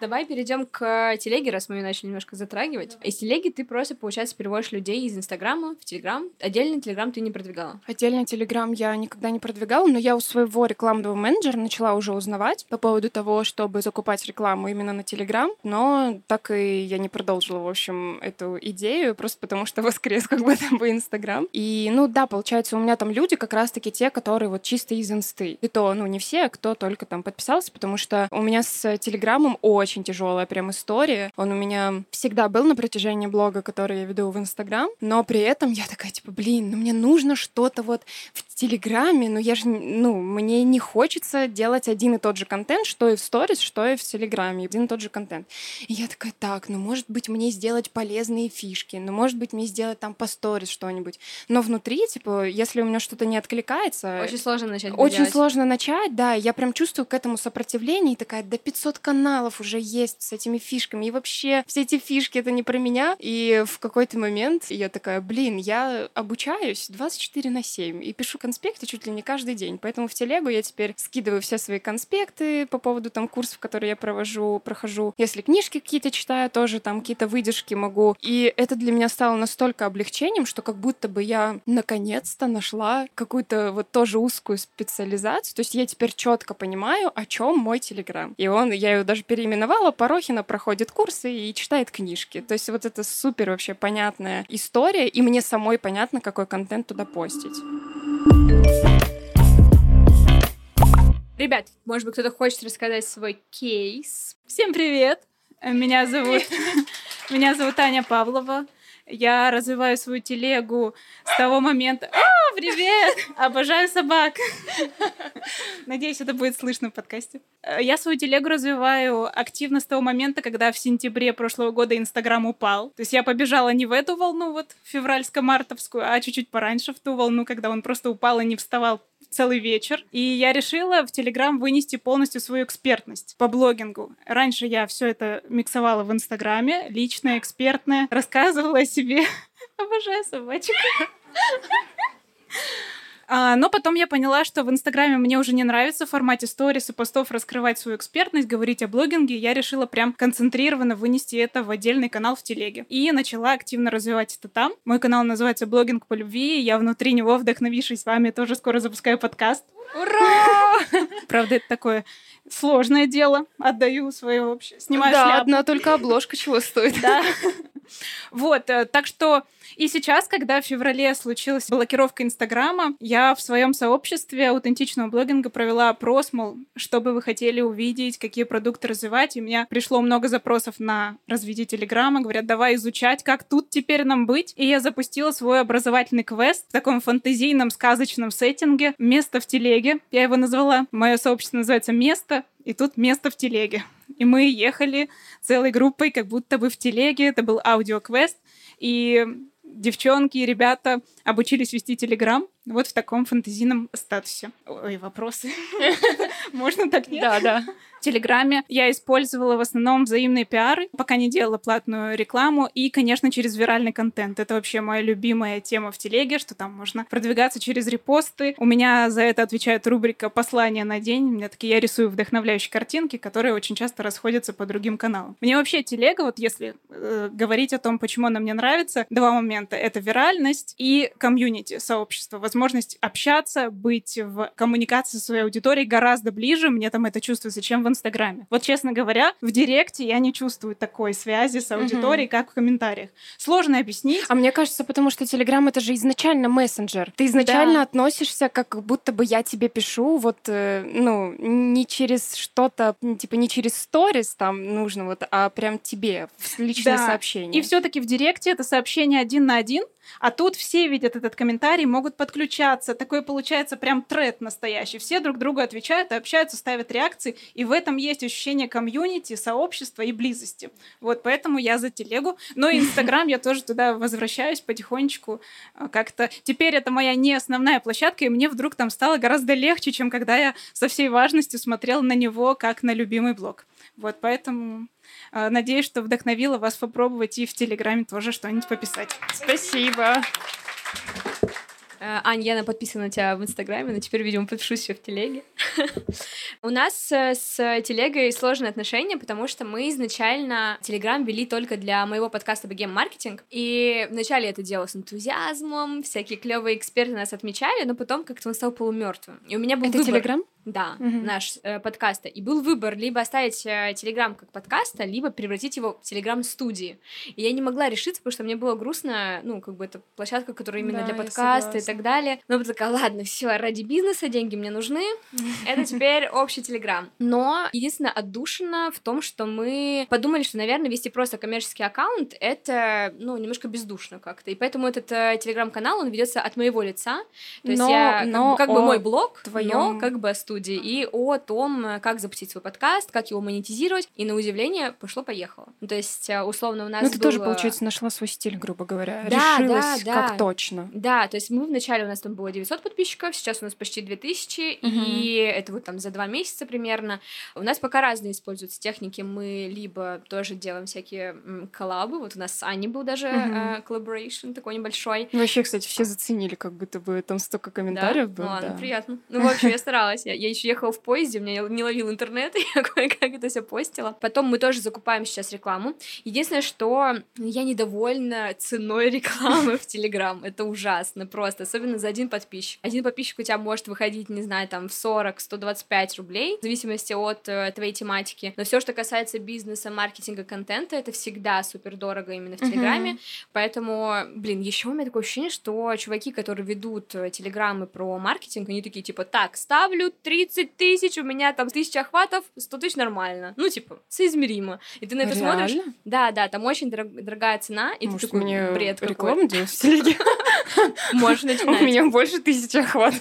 Давай перейдем к телеге, раз мы ее начали немножко затрагивать. Из телеги ты просто, получается, переводишь людей из Инстаграма в Телеграм. Отдельно Телеграм ты не продвигала. Отдельно Телеграм я никогда не продвигала, но я у своего рекламного менеджера начала уже узнавать по поводу того, чтобы закупать рекламу именно на Телеграм, но так и я не продолжила, в общем, эту идею, просто потому что воскрес как бы там бы Инстаграм. И, ну да, получается, у меня там люди как раз-таки те, которые вот чисто из Инсты. И то, ну, не все, а кто только там подписался, потому что у меня с Телеграмом очень тяжелая прям история. Он у меня всегда был на протяжении блога, который я веду в Инстаграм, но при этом я такая, типа, блин, ну мне нужно что-то вот в Телеграме, но я же, ну, мне не хочется делать один и тот же контент, что и в сторис, что и в Телеграме, один и тот же контент. И я такая, так, ну, может быть, мне сделать полезные фишки, ну, может быть, мне сделать там по сторис что-нибудь. Но внутри, типа, если у меня что-то не откликается... Очень сложно начать Очень делать. сложно начать, да. Я прям чувствую к этому сопротивление и такая, да 500 каналов уже есть с этими фишками. И вообще все эти фишки это не про меня. И в какой-то момент я такая, блин, я обучаюсь 24 на 7 и пишу конспекты чуть ли не каждый день. Поэтому в телегу я теперь скидываю все свои конспекты по поводу там курсов, которые я провожу, прохожу. Если книжки какие-то читаю, тоже там какие-то выдержки могу. И это для меня стало настолько облегчением, что как будто бы я наконец-то нашла какую-то вот тоже узкую специализацию. То есть я теперь четко понимаю, о чем мой Телеграм. И он, я его даже переименовала, Порохина проходит курсы и читает книжки. То есть вот это супер вообще понятная история, и мне самой понятно, какой контент туда постить. Ребят, может быть, кто-то хочет рассказать свой кейс. Всем привет! Меня зовут, меня зовут Аня Павлова. Я развиваю свою телегу с того момента... О, привет! Обожаю собак! Надеюсь, это будет слышно в подкасте. Э, Я свою телегу развиваю активно с того момента, когда в сентябре прошлого года Инстаграм упал. То есть я побежала не в эту волну, вот февральско-мартовскую, а чуть-чуть пораньше в ту волну, когда он просто упал и не вставал целый вечер, и я решила в Телеграм вынести полностью свою экспертность по блогингу. Раньше я все это миксовала в Инстаграме, личное, экспертное, рассказывала о себе. Обожаю собачек. А, но потом я поняла, что в Инстаграме мне уже не нравится в формате сторис и постов раскрывать свою экспертность, говорить о блогинге. Я решила прям концентрированно вынести это в отдельный канал в телеге. И начала активно развивать это там. Мой канал называется «Блогинг по любви». Я внутри него, вдохновившись вами, тоже скоро запускаю подкаст. Ура! Правда, это такое сложное дело. Отдаю свое вообще. Снимаю да, шляпу. одна только обложка чего стоит. Да. Вот, э, так что и сейчас, когда в феврале случилась блокировка Инстаграма, я в своем сообществе аутентичного блогинга провела опрос, мол, что бы вы хотели увидеть, какие продукты развивать. И у меня пришло много запросов на развитие Телеграма. Говорят, давай изучать, как тут теперь нам быть. И я запустила свой образовательный квест в таком фантазийном, сказочном сеттинге «Место в телеге». Я его назвала. Мое сообщество называется «Место», и тут место в телеге. И мы ехали целой группой, как будто бы в телеге. Это был аудиоквест. И девчонки и ребята обучились вести Телеграм вот в таком фантазийном статусе. Ой, вопросы. Можно так нет? Да, да. Телеграме я использовала в основном взаимные пиары, пока не делала платную рекламу, и, конечно, через виральный контент. Это вообще моя любимая тема в Телеге, что там можно продвигаться через репосты. У меня за это отвечает рубрика «Послание на день». У меня такие, я рисую вдохновляющие картинки, которые очень часто расходятся по другим каналам. Мне вообще Телега, вот если э, говорить о том, почему она мне нравится, два момента. Это виральность и комьюнити, сообщество. Возможность общаться, быть в коммуникации со своей аудиторией гораздо ближе. Мне там это чувствуется, чем в Инстаграме. Вот, честно говоря, в Директе я не чувствую такой связи с аудиторией, Мгм. как в комментариях. Сложно объяснить. А мне кажется, потому что Телеграм это же изначально мессенджер. Ты изначально Да. относишься, как будто бы я тебе пишу, вот, э, ну, не через что-то, типа не через сторис там нужно, вот, а прям тебе в личное Да. сообщение. И все-таки в Директе это сообщение один на один, а тут все видят этот комментарий, могут подключаться. Такое получается прям тред настоящий. Все друг другу отвечают общаются, ставят реакции. И в этом есть ощущение комьюнити, сообщества и близости. Вот поэтому я за телегу. Но и Инстаграм я тоже туда возвращаюсь потихонечку. а, Как-то теперь это моя не основная площадка, и мне вдруг там стало гораздо легче, чем когда я со всей важностью смотрела на него как на любимый блог. Вот поэтому э, надеюсь, что вдохновила вас попробовать и в Телеграме тоже что-нибудь пописать. Спасибо. Э, Ань, я подписана на тебя в Инстаграме, но теперь, видимо, подпишусь еще в Телеге. У нас э, с Телегой сложные отношения, потому что мы изначально Телеграм вели только для моего подкаста «Богем маркетинг», и вначале я это делала с энтузиазмом, всякие клевые эксперты нас отмечали, но потом как-то он стал полумертвым. И у меня был Это. Телеграм? Да, Мгм. наш э, подкаста. И был выбор либо оставить э, Телеграм как подкаста, либо превратить его в Телеграм-студии. И я не могла решиться, потому что мне было грустно, ну, как бы это площадка, которая именно Да, для подкаста и так далее. Но я такая, ладно, все, ради бизнеса деньги мне нужны. Это теперь общий Телеграм. Но единственное отдушина в том, что мы подумали, что, наверное, вести просто коммерческий аккаунт — это, ну, немножко бездушно как-то. И поэтому этот э, Телеграм-канал, он ведется от моего лица. То есть Но- я, как бы- но как бы о мой блог, но как бы о студии. И о том, э, как запустить свой подкаст, как его монетизировать. И на удивление пошло-поехало. Ну, то есть, э, условно, у нас Ну, ты тоже, было- получается, нашла свой стиль, грубо говоря. Да, Решилась да, как да. точно. Да, то есть мы вначале у нас там было 900 подписчиков, сейчас у нас почти 2000, и это вот там за два месяца примерно. У нас пока разные используются техники. Мы либо тоже делаем всякие коллабы, вот у нас с Аней был даже Мгм. э, collaboration такой небольшой. Вообще, кстати, все заценили, как будто бы там столько комментариев да? было. Ну ладно, да. приятно. Ну, в общем, я старалась. Я, я еще ехала в поезде, у меня не ловил интернет, я кое-как это все постила. Потом мы тоже закупаем сейчас рекламу. Единственное, что я недовольна ценой рекламы в Телеграм. Это ужасно просто, особенно за один подписчик. Один подписчик у тебя может выходить, не знаю, там в 40-125 рублей, в зависимости от э, твоей тематики. Но все, что касается бизнеса, маркетинга, контента, это всегда супер дорого именно в. Телеграме. Поэтому, блин, еще у меня такое ощущение, что чуваки, которые ведут э, телеграммы про маркетинг, они такие типа, так, ставлю 30 тысяч, у меня там тысяча охватов, 100 тысяч нормально. Ну, типа, соизмеримо. И ты на это Реально? смотришь. Да, да, там очень дорог- дорогая цена, и Может, ты такой, мне бред какой. рекламу делать в телеге? Можешь У начинать. меня больше тысячи охват.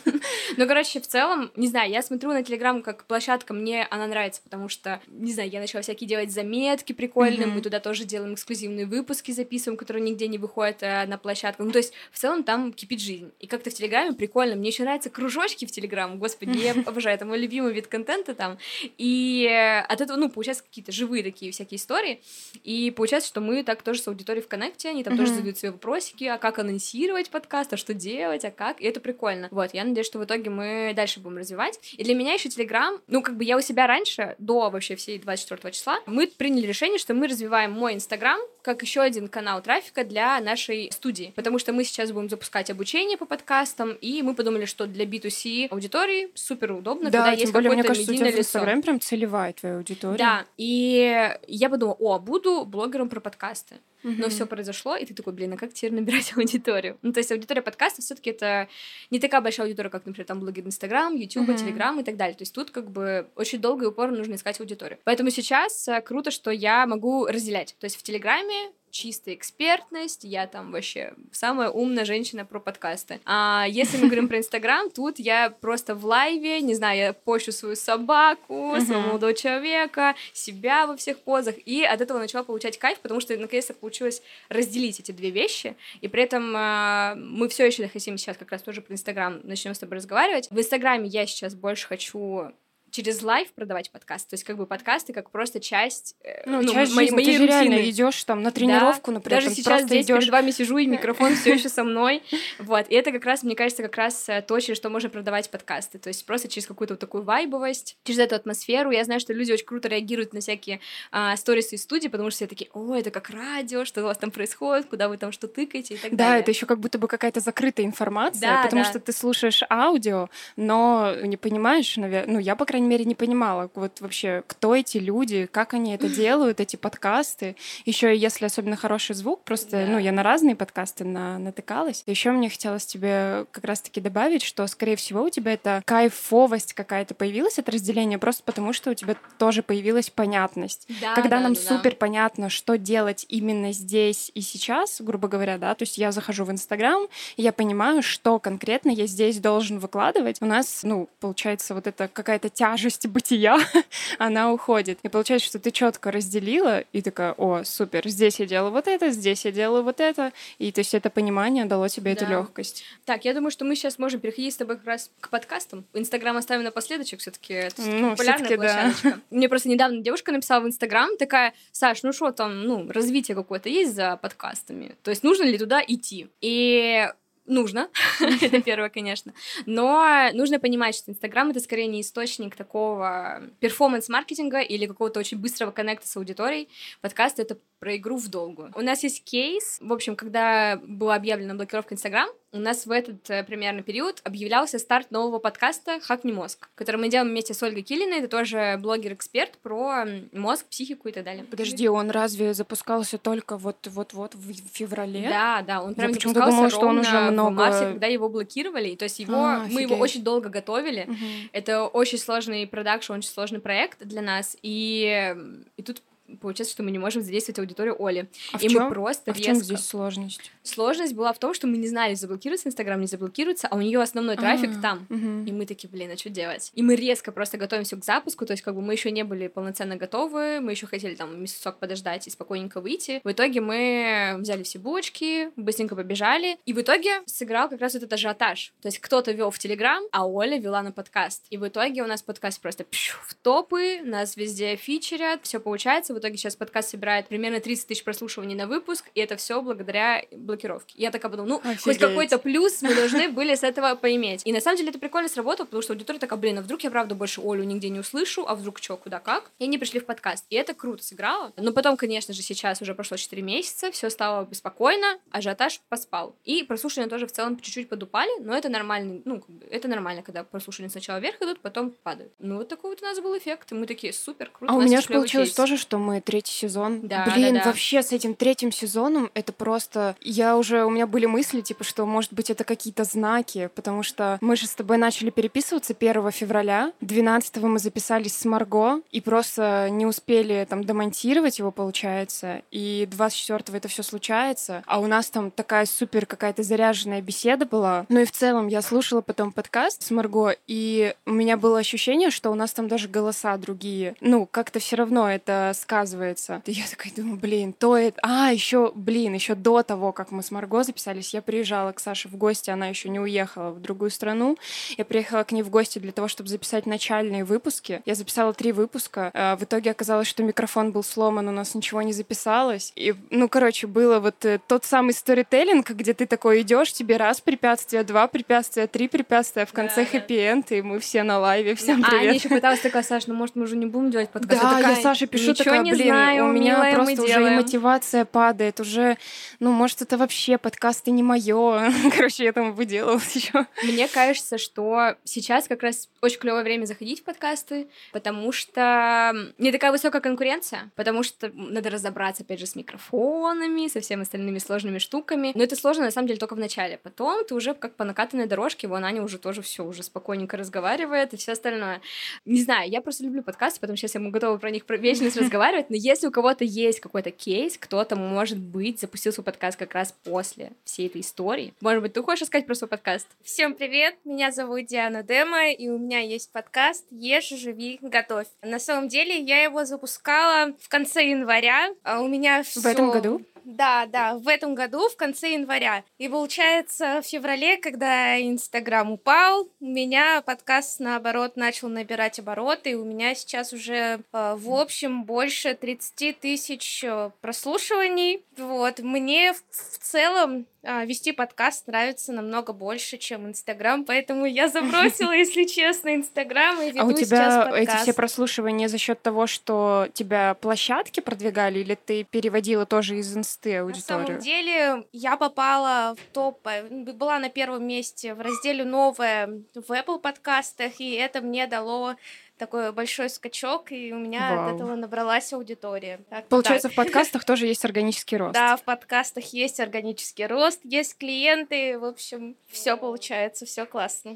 Ну, короче, в целом, не знаю, я смотрю на Телеграм как площадка, мне она нравится, потому что, не знаю, я начала всякие делать заметки прикольные, мы туда тоже делаем эксклюзивные выпуски, записываем, которые нигде не выходят э, на площадку. Ну, то есть, в целом, там кипит жизнь. И как-то в Телеграме прикольно. Мне еще нравятся кружочки в Телеграм, господи, я обожаю, это мой любимый вид контента там. И э, от этого, ну, получаются какие-то живые такие всякие истории. И получается, что мы так тоже с аудиторией в коннекте, они там тоже Мгм. задают себе вопросики, а как анонсировать подкаст, а что делать, а как. И это прикольно. Вот, я надеюсь, что в итоге мы дальше будем развивать. И для меня еще Телеграм, ну, как бы я у себя раньше, до вообще всей 24 числа, мы приняли решение, что мы развиваем мой Инстаграм как еще один канал трафика для нашей студии. Потому что мы сейчас будем запускать обучение по подкастам, и мы подумали, что для B2C аудитории супер удобно, когда Да, есть тем более, мне какое-то кажется, у тебя. Инстаграме прям целевая твоя аудитория. Да, и я подумала, о, буду блогером про подкасты. Но все произошло, и ты такой, блин, а как теперь набирать аудиторию? Ну, то есть аудитория подкаста все таки это не такая большая аудитория, как, например, там блогер Инстаграм, Ютуба. Телеграм и так далее. То есть тут как бы очень долго и упорно нужно искать аудиторию. Поэтому сейчас э, круто, что я могу разделять. То есть в Телеграме чистая экспертность, я там вообще самая умная женщина про подкасты. А если мы говорим про Инстаграм, тут я просто в лайве, не знаю, я пощу свою собаку, своего молодого человека, себя во всех позах, и от этого начала получать кайф, потому что наконец-то получилось разделить эти две вещи, и при этом э, мы все еще хотим сейчас как раз тоже про Инстаграм начнем с тобой разговаривать. В Инстаграме я сейчас больше хочу через лайв продавать подкаст, то есть как бы подкасты как просто часть, э, Ну, ну, часть мо- жизни, моей ты же реально рутины. идешь там на тренировку, например, Даже сейчас здесь идешь. перед вами сижу, и микрофон все еще со мной. Вот. И это как раз, мне кажется, как раз э, то, через что можно продавать подкасты. То есть просто через какую-то вот такую вайбовость, через эту атмосферу. Я знаю, что люди очень круто реагируют на всякие а, сторисы из студии, потому что все такие, о, это как радио, что у вас там происходит, куда вы там что тыкаете и так Да, далее. это еще как будто бы какая-то закрытая информация, Да, потому да. что ты слушаешь аудио, но не понимаешь, наверное, ну я, по крайней мере, не понимала, вот вообще, кто эти люди, как они это делают, эти подкасты. Еще если особенно хороший звук, просто, Да. ну, я на разные подкасты на, натыкалась. Еще мне хотелось тебе как раз-таки добавить, что, скорее всего, у тебя это кайфовость какая-то появилась, это разделение, просто потому что у тебя тоже появилась понятность. Да, когда да, нам да, супер понятно, что делать именно здесь и сейчас, грубо говоря, да, то есть я захожу в Инстаграм, и я понимаю, что конкретно я здесь должен выкладывать. У нас, ну, получается, вот эта какая-то тяжесть бытия, она уходит. И получается, что ты четко разделила, и такая, о, супер, здесь я делаю вот это, здесь я делаю вот это, и то есть это понимание дало тебе эту Да. легкость. Так, я думаю, что мы сейчас можем переходить с тобой как раз к подкастам. Инстаграм оставим напоследочек, все-таки это всё-таки Ну, популярная да. площадочка. Мне просто недавно девушка написала в Инстаграм, такая, Саш, ну что там, ну, развитие какое-то есть за подкастами? То есть нужно ли туда идти? И нужно, это первое, конечно. Но нужно понимать, что Инстаграм это скорее не источник такого перформанс-маркетинга или какого-то очень быстрого коннекта с аудиторией. Подкаст это про игру в долгую. У нас есть кейс, в общем, когда была объявлена блокировка Инстаграм, у нас в этот э, примерно период объявлялся старт нового подкаста «Хакни мозг», который мы делаем вместе с Ольгой Килиной, это тоже блогер-эксперт про мозг, психику и так далее. Подожди, он разве запускался только вот-вот-вот в феврале? Да, да, он прям Я почему-то думала, что он уже в много- марте, когда его блокировали. То есть его, А, мы его очень долго готовили. Мгм. Это очень сложный продакшн, очень сложный проект для нас. И, и тут получается, что мы не можем задействовать аудиторию Оли. А в и чём- мы просто а в чем резко... здесь сложность? Сложность была в том, что мы не знали, заблокируется Инстаграм, не заблокируется, а у нее основной трафик А, там. мгм. И мы такие, блин, а что делать? И мы резко просто готовимся к запуску, то есть как бы мы еще не были полноценно готовы, мы еще хотели там месяцок подождать и спокойненько выйти. В итоге мы взяли все булочки, быстренько побежали, и в итоге сыграл как раз этот ажиотаж. То есть кто-то вел в Телеграм, а Оля вела на подкаст. И в итоге у нас подкаст просто пшу, в топы, нас везде фичерят, все получается. В итоге сейчас подкаст собирает примерно 30 тысяч прослушиваний на выпуск, и это все благодаря блокировке. Я такая подумала, ну, хоть Офигеть. какой-то плюс мы должны были с этого поиметь. И на самом деле это прикольно сработало, потому что аудитория такая, блин, а вдруг я правда больше Олю нигде не услышу, а вдруг что, куда, как? И они пришли в подкаст. И это круто сыграло. Но потом, конечно же, сейчас уже прошло 4 месяца, все стало спокойно, ажиотаж поспал. И прослушивания тоже в целом чуть-чуть подупали, но это нормально, ну, это нормально, когда прослушивания сначала вверх идут, потом падают. Ну, вот такой вот у нас был эффект. И мы такие, супер, круто. А у нас меня же получилось кейс. тоже, что мы третий сезон. Да, Блин, да, да. вообще с этим третьим сезоном это просто... Я уже... У меня были мысли, типа, что, может быть, это какие-то знаки, потому что мы же с тобой начали переписываться 1 февраля, 12 мы записались с Марго, и просто не успели там демонтировать его, получается, и 24 это все случается, а у нас там такая супер какая-то заряженная беседа была. Ну и в целом я слушала потом подкаст с Марго, и у меня было ощущение, что у нас там даже голоса другие. Ну, как-то все равно это сказывается. И я такая думаю, блин, то это... А, еще, блин, еще до того, как мы с Марго записались, я приезжала к Саше в гости, она еще не уехала в другую страну. Я приехала к ней в гости для того, чтобы записать начальные выпуски. Я записала три выпуска. А, В итоге оказалось, что микрофон был сломан, у нас ничего не записалось. И, ну, короче, было вот э, тот самый сторителлинг, где ты такой идешь, тебе раз препятствие, два препятствия, три препятствия, в конце Да, хэппи-энд, и мы все на лайве. Всем а, привет. Аня еще пыталась такая, Саш, ну может мы уже не будем делать подкаст? Да, такая, я Саше пишу, «Ничего такая, не блин, знаю, у меня милая, просто уже и делаем». мотивация падает, уже, ну, может, это вообще подкасты не мое. Короче, я там выделалась еще. Мне кажется, что сейчас как раз очень клевое время заходить в подкасты, потому что не такая высокая конкуренция, потому что надо разобраться, опять же, с микрофонами, со всеми остальными сложными штуками. Но это сложно, на самом деле, только в начале. Потом ты уже как по накатанной дорожке, вон Аня уже тоже все уже спокойненько разговаривает и все остальное. Не знаю, я просто люблю подкасты, потому что сейчас я готова про них вечность разговаривать, но если у кого-то есть какой-то кейс, кто-то, может быть, запустил свой подкаст как раз после всей этой истории. Может быть, ты хочешь рассказать про свой подкаст? Всем привет, меня зовут Диана Дема, и у меня есть подкаст «Ешь, живи, готовь». На самом деле я его запускала в конце января, а у меня В этом году? Да, да, в этом году, в конце января. И получается, в феврале, когда Инстаграм упал, у меня подкаст, наоборот, начал набирать обороты, и у меня сейчас уже, э, в общем, больше 30 тысяч э, прослушиваний. Вот, мне в, целом вести подкаст нравится намного больше, чем Инстаграм, поэтому я забросила, если честно, Инстаграм и веду А у сейчас тебя эти все прослушивания за счет того, что тебя площадки продвигали, или ты переводила тоже из инсты На аудиторию? самом деле, я попала в топ, э, была на первом месте в разделе «Новое» в Apple подкастах, и это мне дало такой большой скачок, и у меня Вау. от этого набралась аудитория. Так-то Получается, так. в подкастах тоже есть органический рост. Да, в подкастах есть органический рост, есть клиенты, в общем, все получается, все классно.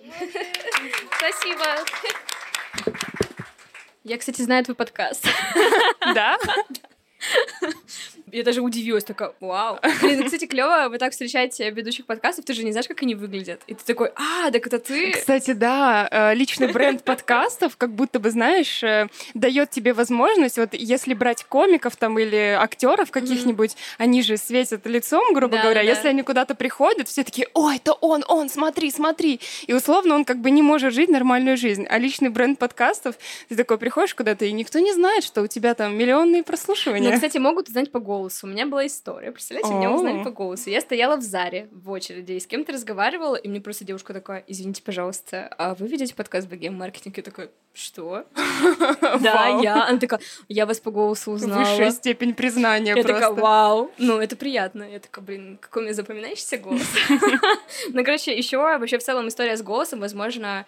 Спасибо. Я, кстати, знаю твой подкаст. Да? Я даже удивилась, такая, вау. Блин, ну, кстати, клево, вы так встречаете ведущих подкастов, ты же не знаешь, как они выглядят. И ты такой, а, так это ты. Кстати, да, э, личный бренд подкастов, как будто бы, знаешь, э, дает тебе возможность, вот если брать комиков там или актеров каких-нибудь, они же светят лицом, грубо Да, говоря, да. если они куда-то приходят, все такие, о, это он, он, смотри, смотри. И условно он как бы не может жить нормальную жизнь. А личный бренд подкастов, ты такой приходишь куда-то, и никто не знает, что у тебя там миллионные прослушивания. Кстати, могут узнать по голосу. У меня была история. Представляете, меня узнали по голосу. Я стояла в Заре в очереди и с кем-то разговаривала, и мне просто девушка такая, извините, пожалуйста, а вы ведете подкаст «Богем маркетинг?» Я такая, что? Да, я. Она такая, я вас по голосу узнала. Высшая степень признания Я просто. такая, вау, ну это приятно. Я такая, блин, какой у меня запоминающийся голос. Ну, короче, еще вообще в целом история с голосом, возможно,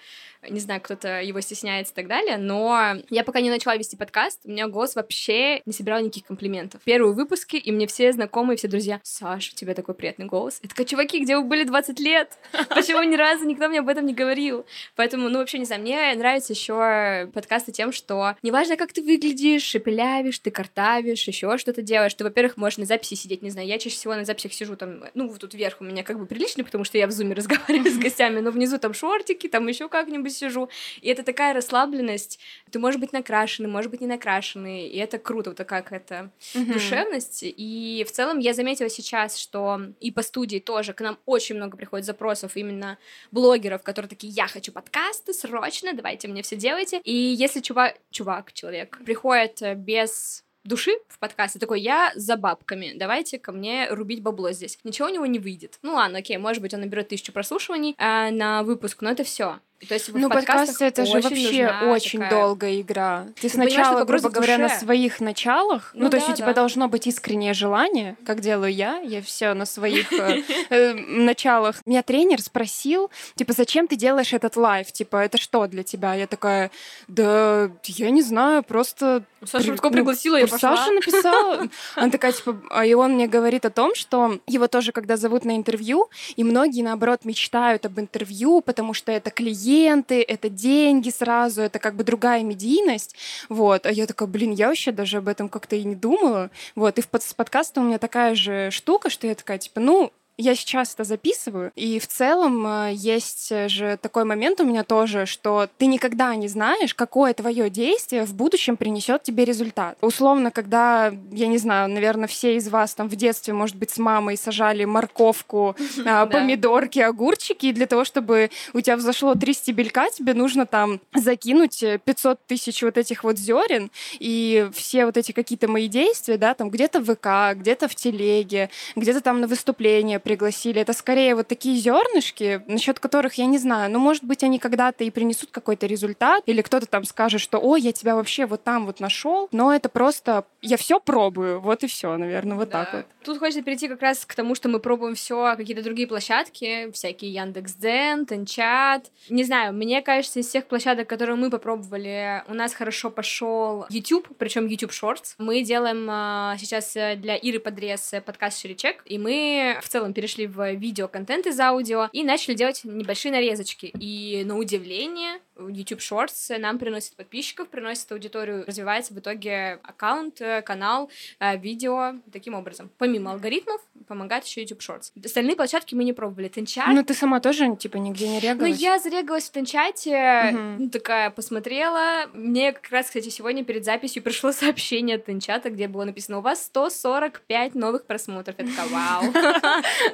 не знаю, кто-то его стесняется и так далее, но я пока не начала вести подкаст, у меня голос вообще не собирал никаких комплиментов. Первые выпуски, и мне все знакомые, все друзья, Саша, у тебя такой приятный голос. Я такая, чуваки, где вы были 20 лет? Почему ни разу никто мне об этом не говорил? Поэтому, ну, вообще, не знаю, мне нравятся еще подкасты тем, что неважно, как ты выглядишь, шепелявишь, ты картавишь, еще что-то делаешь, ты, во-первых, можешь на записи сидеть, не знаю, я чаще всего на записях сижу там, ну, тут вверх у меня как бы прилично, потому что я в зуме разговариваю с гостями, но внизу там шортики, там еще как-нибудь сижу, и это такая расслабленность, ты можешь быть накрашенный, может быть не накрашенный, и это круто, вот такая какая-то Мгм. душевность. И в целом я заметила сейчас, что и по студии тоже к нам очень много приходит запросов именно блогеров, которые такие, я хочу подкасты, срочно, давайте мне все делайте. И если чувак, чувак, человек, приходит э, без души в подкасте, такой, я за бабками, давайте ко мне рубить бабло здесь. Ничего у него не выйдет. Ну ладно, окей, может быть, он наберет тысячу прослушиваний а, на выпуск, но это все. То есть Ну, подкасты это же вообще очень такая- долгая игра. Ты понимаешь, сначала, вопрос грубо говоря, на своих началах, ну, Ну то есть да, у тебя да. должно быть искреннее желание, как делаю я, я все на своих э, э, началах. Меня тренер спросил, типа, зачем ты делаешь этот лайв? Типа, это что для тебя? Я такая, да, я не знаю, просто Саша Рудко ну, пригласила, я пошла. Саша написала. Она такая, типа, а и он мне говорит о том, что его тоже, когда зовут на интервью, и многие, наоборот, мечтают об интервью, потому что это клиенты, это деньги сразу, это как бы другая медийность. Вот. А я такая, блин, я вообще даже об этом как-то и не думала. Вот. И в под- с подкастом у меня такая же штука, что я такая, типа, ну, я сейчас это записываю, и в целом э, есть же такой момент у меня тоже, что ты никогда не знаешь, какое твое действие в будущем принесет тебе результат. Условно, когда, я не знаю, наверное, все из вас там в детстве, может быть, с мамой сажали морковку, а, помидорки, огурчики, и для того, чтобы у тебя взошло три стебелька, тебе нужно там закинуть э, 500 тысяч вот этих вот зерен, и все вот эти какие-то мои действия, да, там где-то в ВК, где-то в телеге, где-то там на выступление пригласили. Это скорее вот такие зернышки, насчет которых я не знаю. Ну, может быть, они когда-то и принесут какой-то результат, или кто-то там скажет, что, ой, я тебя вообще вот там вот нашел. Но это просто я все пробую, вот и все, наверное, вот так Да. вот. Тут хочется перейти как раз к тому, что мы пробуем все какие-то другие площадки, всякие Яндекс.Дзен, Тенчат. Не знаю, мне кажется, из всех площадок, которые мы попробовали, у нас хорошо пошел YouTube, причем YouTube Shorts. Мы делаем а, сейчас э, для Иры Подрез э, подкаст Шеричек, и мы в целом перешли в видеоконтент из аудио и начали делать небольшие нарезочки. И на удивление YouTube Shorts нам приносит подписчиков, приносит аудиторию, развивается в итоге аккаунт, канал, э, видео таким образом. Помимо алгоритмов, помогает еще YouTube Shorts. Остальные площадки мы не пробовали. Тенчат. Ну, ты сама тоже, типа, нигде не Ну, регалась? я зарегалась в Тенчате, Мгм. ну, такая посмотрела. Мне как раз, кстати, сегодня перед записью пришло сообщение от Тенчата, где было написано, у вас 145 новых просмотров. Я такая, вау,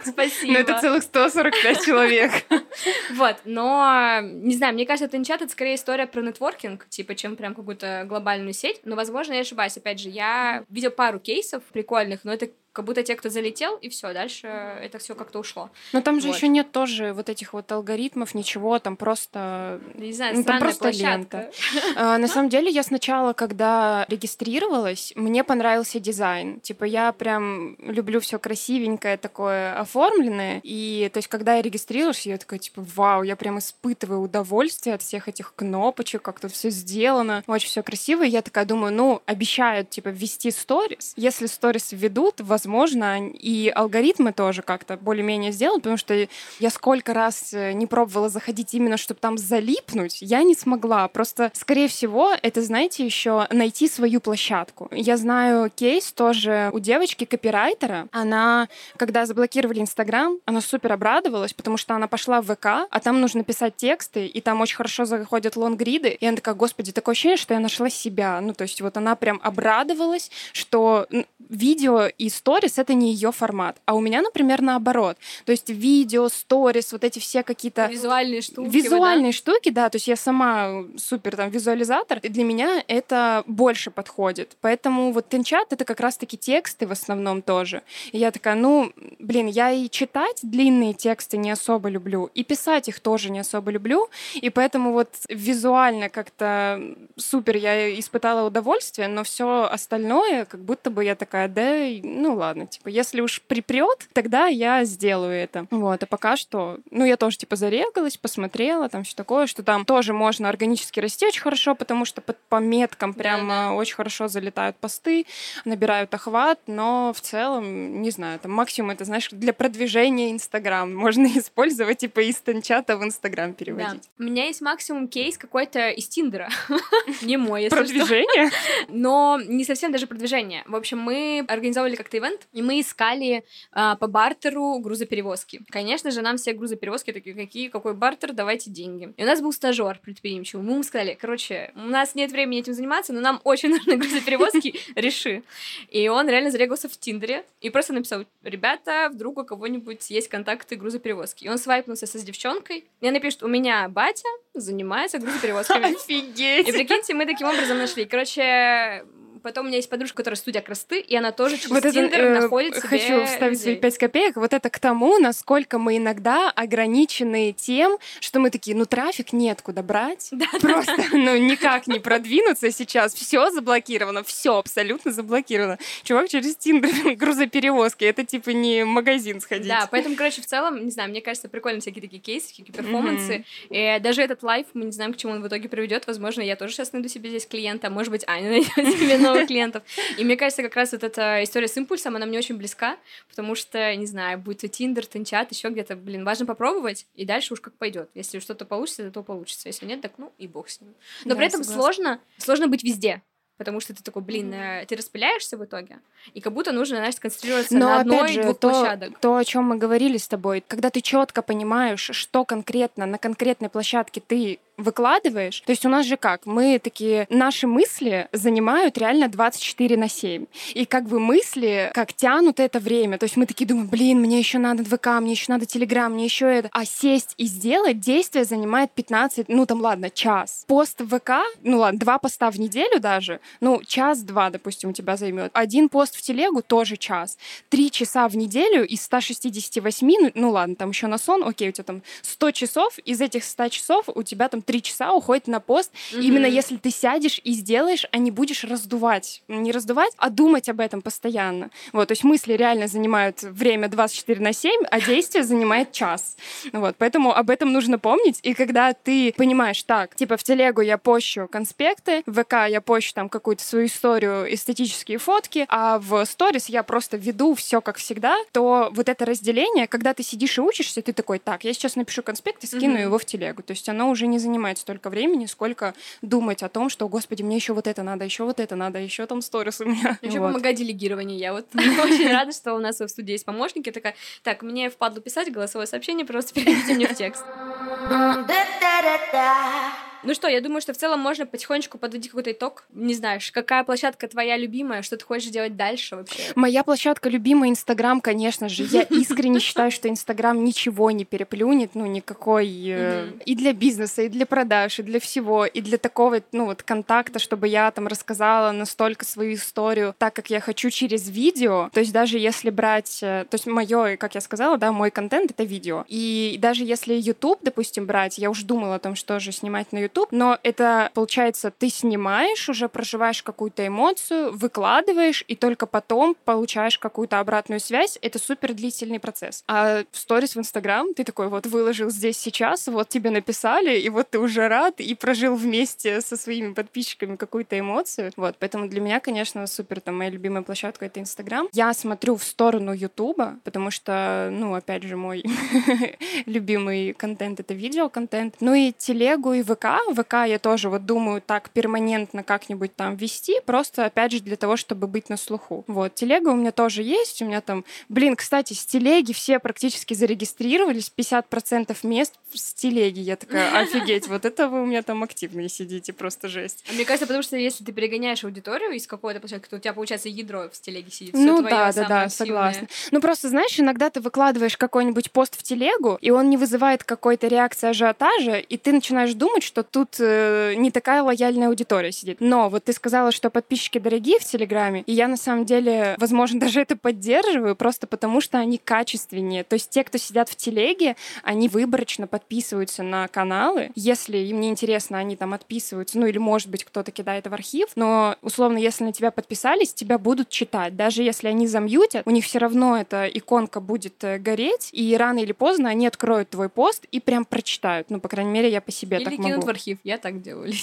спасибо. Ну, это целых 145 человек. Вот, но, не знаю, мне кажется, Тенчат — это скорее история про нетворкинг, типа, чем прям какую-то глобальную сеть. Но, возможно, я ошибаюсь. Опять же, я видела пару кейсов прикольных, но это как будто те, кто залетел, и все, дальше это все как-то ушло. Но там же Вот. еще нет тоже вот этих вот алгоритмов, ничего, там просто Не знаю, Ну, там просто площадка. лента. А, На самом деле, я сначала, когда регистрировалась, мне понравился дизайн. Типа, я прям люблю все красивенькое, такое оформленное. И, то есть, когда я регистрировалась, я такая, типа, вау, я прям испытываю удовольствие от всех этих кнопочек, как тут все сделано. Очень все красиво. И я такая думаю, ну, обещают, типа, ввести сторис. Если сторис введут, возможно, и алгоритмы тоже как-то более-менее сделают, потому что я сколько раз э, не пробовала заходить именно, чтобы там залипнуть, я не смогла. Просто, скорее всего, это, знаете, еще найти свою площадку. Я знаю кейс тоже у девочки копирайтера. Она, когда заблокировали Инстаграм, она супер обрадовалась, потому что она пошла в ВК, а там нужно писать тексты, и там очень хорошо заходят лонгриды. И она такая, господи, такое ощущение, что я нашла себя. Ну, то есть вот она прям обрадовалась, что видео и сторис — это не ее формат. А у меня, например, наоборот. То есть видео, сторис, вот эти все какие-то Визуальные штуки. вы, да? Визуальные штуки, да, то есть я сама супер там визуализатор, и для меня это больше подходит. Поэтому вот тенчат — это как раз-таки тексты в основном тоже. И я такая, ну, блин, я и читать длинные тексты не особо люблю, и писать их тоже не особо люблю, и поэтому вот визуально как-то супер я испытала удовольствие, но все остальное, как будто бы я такая, да, ну ладно, типа, если уж припрет, тогда я сделаю это. Вот, а пока что, ну, я тоже, типа, зарегалась, посмотрела, там все такое, что там тоже можно органически расти очень хорошо, потому что под, по меткам прямо очень хорошо залетают посты, набирают охват, но в целом, не знаю, там максимум это, знаешь, для продвижения Инстаграм можно использовать, типа, из Тенчата в Инстаграм Да. переводить. У меня есть максимум кейс какой-то из Тиндера. Не мой, если что. Продвижение? но не совсем даже продвижение. В общем, мы организовывали как-то ивент, и мы искали а, по бартеру грузоперевозки. Конечно же, нам все грузоперевозки такие, какие, какой бартер, давайте деньги. И у нас был стажер предприимчивый. Мы ему сказали, короче, у нас нет времени этим заниматься, но нам очень нужны грузоперевозки, реши. И он реально зарегался в Тиндере и просто написал, ребята, вдруг у кого-нибудь есть контакты грузоперевозки. И он свайпнулся со с девчонкой, и она пишет, у меня батя занимается грузоперевозками. И Офигеть! прикиньте, мы таким образом нашли. Короче, Потом у меня есть подружка, которая студия красоты, и она тоже через Вот это, Тиндер э, находит себе хочу вставить свои людей. пять копеек. Вот это к тому, насколько мы иногда ограничены тем, что мы такие, ну трафик нет куда брать. Просто, ну никак не продвинуться сейчас. Все заблокировано, все абсолютно заблокировано. Чувак через Тиндер грузоперевозки. Это типа не магазин сходить. Да, поэтому, короче, в целом, не знаю, мне кажется, прикольно всякие такие кейсы, всякие перформансы. И даже этот лайф, мы не знаем, к чему он в итоге приведет. Возможно, я тоже сейчас найду себе здесь клиента, может быть, Аня найдет себе новых клиентов. И мне кажется, как раз вот эта история с импульсом, она мне очень близка, потому что, не знаю, будь то Тиндер, Тинчат, еще где-то, блин, важно попробовать, и дальше уж как пойдет. Если что-то получится, то получится. Если нет, так ну и бог с ним. Но Да, при этом согласна. сложно, сложно быть везде. Потому что ты такой, блин, э, ты распыляешься в итоге, и как будто нужно, знаешь, сконцентрироваться Но на опять же, одной-двух то, площадок. то, о чем мы говорили с тобой, когда ты четко понимаешь, что конкретно на конкретной площадке ты выкладываешь. То есть у нас же как? Мы такие... Наши мысли занимают реально 24 на 7. И как бы мысли как тянут это время. То есть мы такие думаем, блин, мне еще надо ВК, мне еще надо Телеграм, мне еще это. А сесть и сделать действие занимает 15, ну там ладно, час. Пост в ВК, ну ладно, два поста в неделю даже, ну час-два, допустим, у тебя займет. Один пост в телегу тоже час. Три часа в неделю из 168, ну, ну ладно, там еще на сон, окей, у тебя там 100 часов, из этих 100 часов у тебя там 3 часа уходит на пост. Мгм. Именно если ты сядешь и сделаешь, а не будешь раздувать. Не раздувать, а думать об этом постоянно. Вот, то есть мысли реально занимают время 24 на 7, а действие занимает час. Вот, поэтому об этом нужно помнить. И когда ты понимаешь, так, типа в телегу я пощу конспекты, в ВК я пощу там какую-то свою историю, эстетические фотки, а в сторис я просто веду все как всегда, то вот это разделение, когда ты сидишь и учишься, ты такой, так, я сейчас напишу конспект и скину Мгм. его в телегу. То есть оно уже не занимает столько времени, сколько думать о том, что, господи, мне еще вот это надо, еще вот это надо, еще там сторис у меня. Еще Вот. помогать делегированию. Я вот очень рада, что у нас в студии есть помощники. Такая, так, мне впадло писать голосовое сообщение, просто переведите мне в текст. Ну что, я думаю, что в целом можно потихонечку подводить какой-то итог. Не знаешь, какая площадка твоя любимая, что ты хочешь делать дальше вообще? Моя площадка любимая Инстаграм, конечно же. Я искренне считаю, что Инстаграм ничего не переплюнет, ну, никакой э, и для бизнеса, и для продаж, и для всего, и для такого, ну, вот контакта, чтобы я там рассказала настолько свою историю так, как я хочу через видео. То есть даже если брать, э, то есть мое, как я сказала, да, мой контент — это видео. И даже если YouTube, допустим, брать, я уже думала о том, что же снимать на YouTube, но это, получается, ты снимаешь, уже проживаешь какую-то эмоцию, выкладываешь, и только потом получаешь какую-то обратную связь. Это супер длительный процесс. А в сторис в Инстаграм ты такой вот выложил здесь сейчас, вот тебе написали, и вот ты уже рад, и прожил вместе со своими подписчиками какую-то эмоцию. Вот, поэтому для меня, конечно, супер, там, моя любимая площадка — это Инстаграм. Я смотрю в сторону Ютуба, потому что, ну, опять же, мой любимый контент — это видеоконтент. Ну и телегу, и ВК. ВК я тоже вот думаю так перманентно как-нибудь там вести, просто, опять же, для того, чтобы быть на слуху. Вот, телега у меня тоже есть, у меня там... Блин, кстати, с телеги все практически зарегистрировались, 50% мест с телеги. Я такая, офигеть, вот это вы у меня там активные сидите, просто жесть. А Мне кажется, потому что если ты перегоняешь аудиторию из какой-то площадки, то у тебя, получается, ядро в телеге сидит. Ну да, да, да, согласна. Ну просто, знаешь, иногда ты выкладываешь какой-нибудь пост в телегу, и он не вызывает какой-то реакции ажиотажа, и ты начинаешь думать, что тут э, не такая лояльная аудитория сидит. Но вот ты сказала, что подписчики дорогие в Телеграме, и я на самом деле, возможно, даже это поддерживаю, просто потому что они качественнее. То есть те, кто сидят в телеге, они выборочно подписываются на каналы. Если им не интересно, они там отписываются, ну или, может быть, кто-то кидает в архив, но, условно, если на тебя подписались, тебя будут читать. Даже если они замьютят, у них все равно эта иконка будет э, гореть, и рано или поздно они откроют твой пост и прям прочитают. Ну, по крайней мере, я по себе Или так могу. в архив. Я так делаю.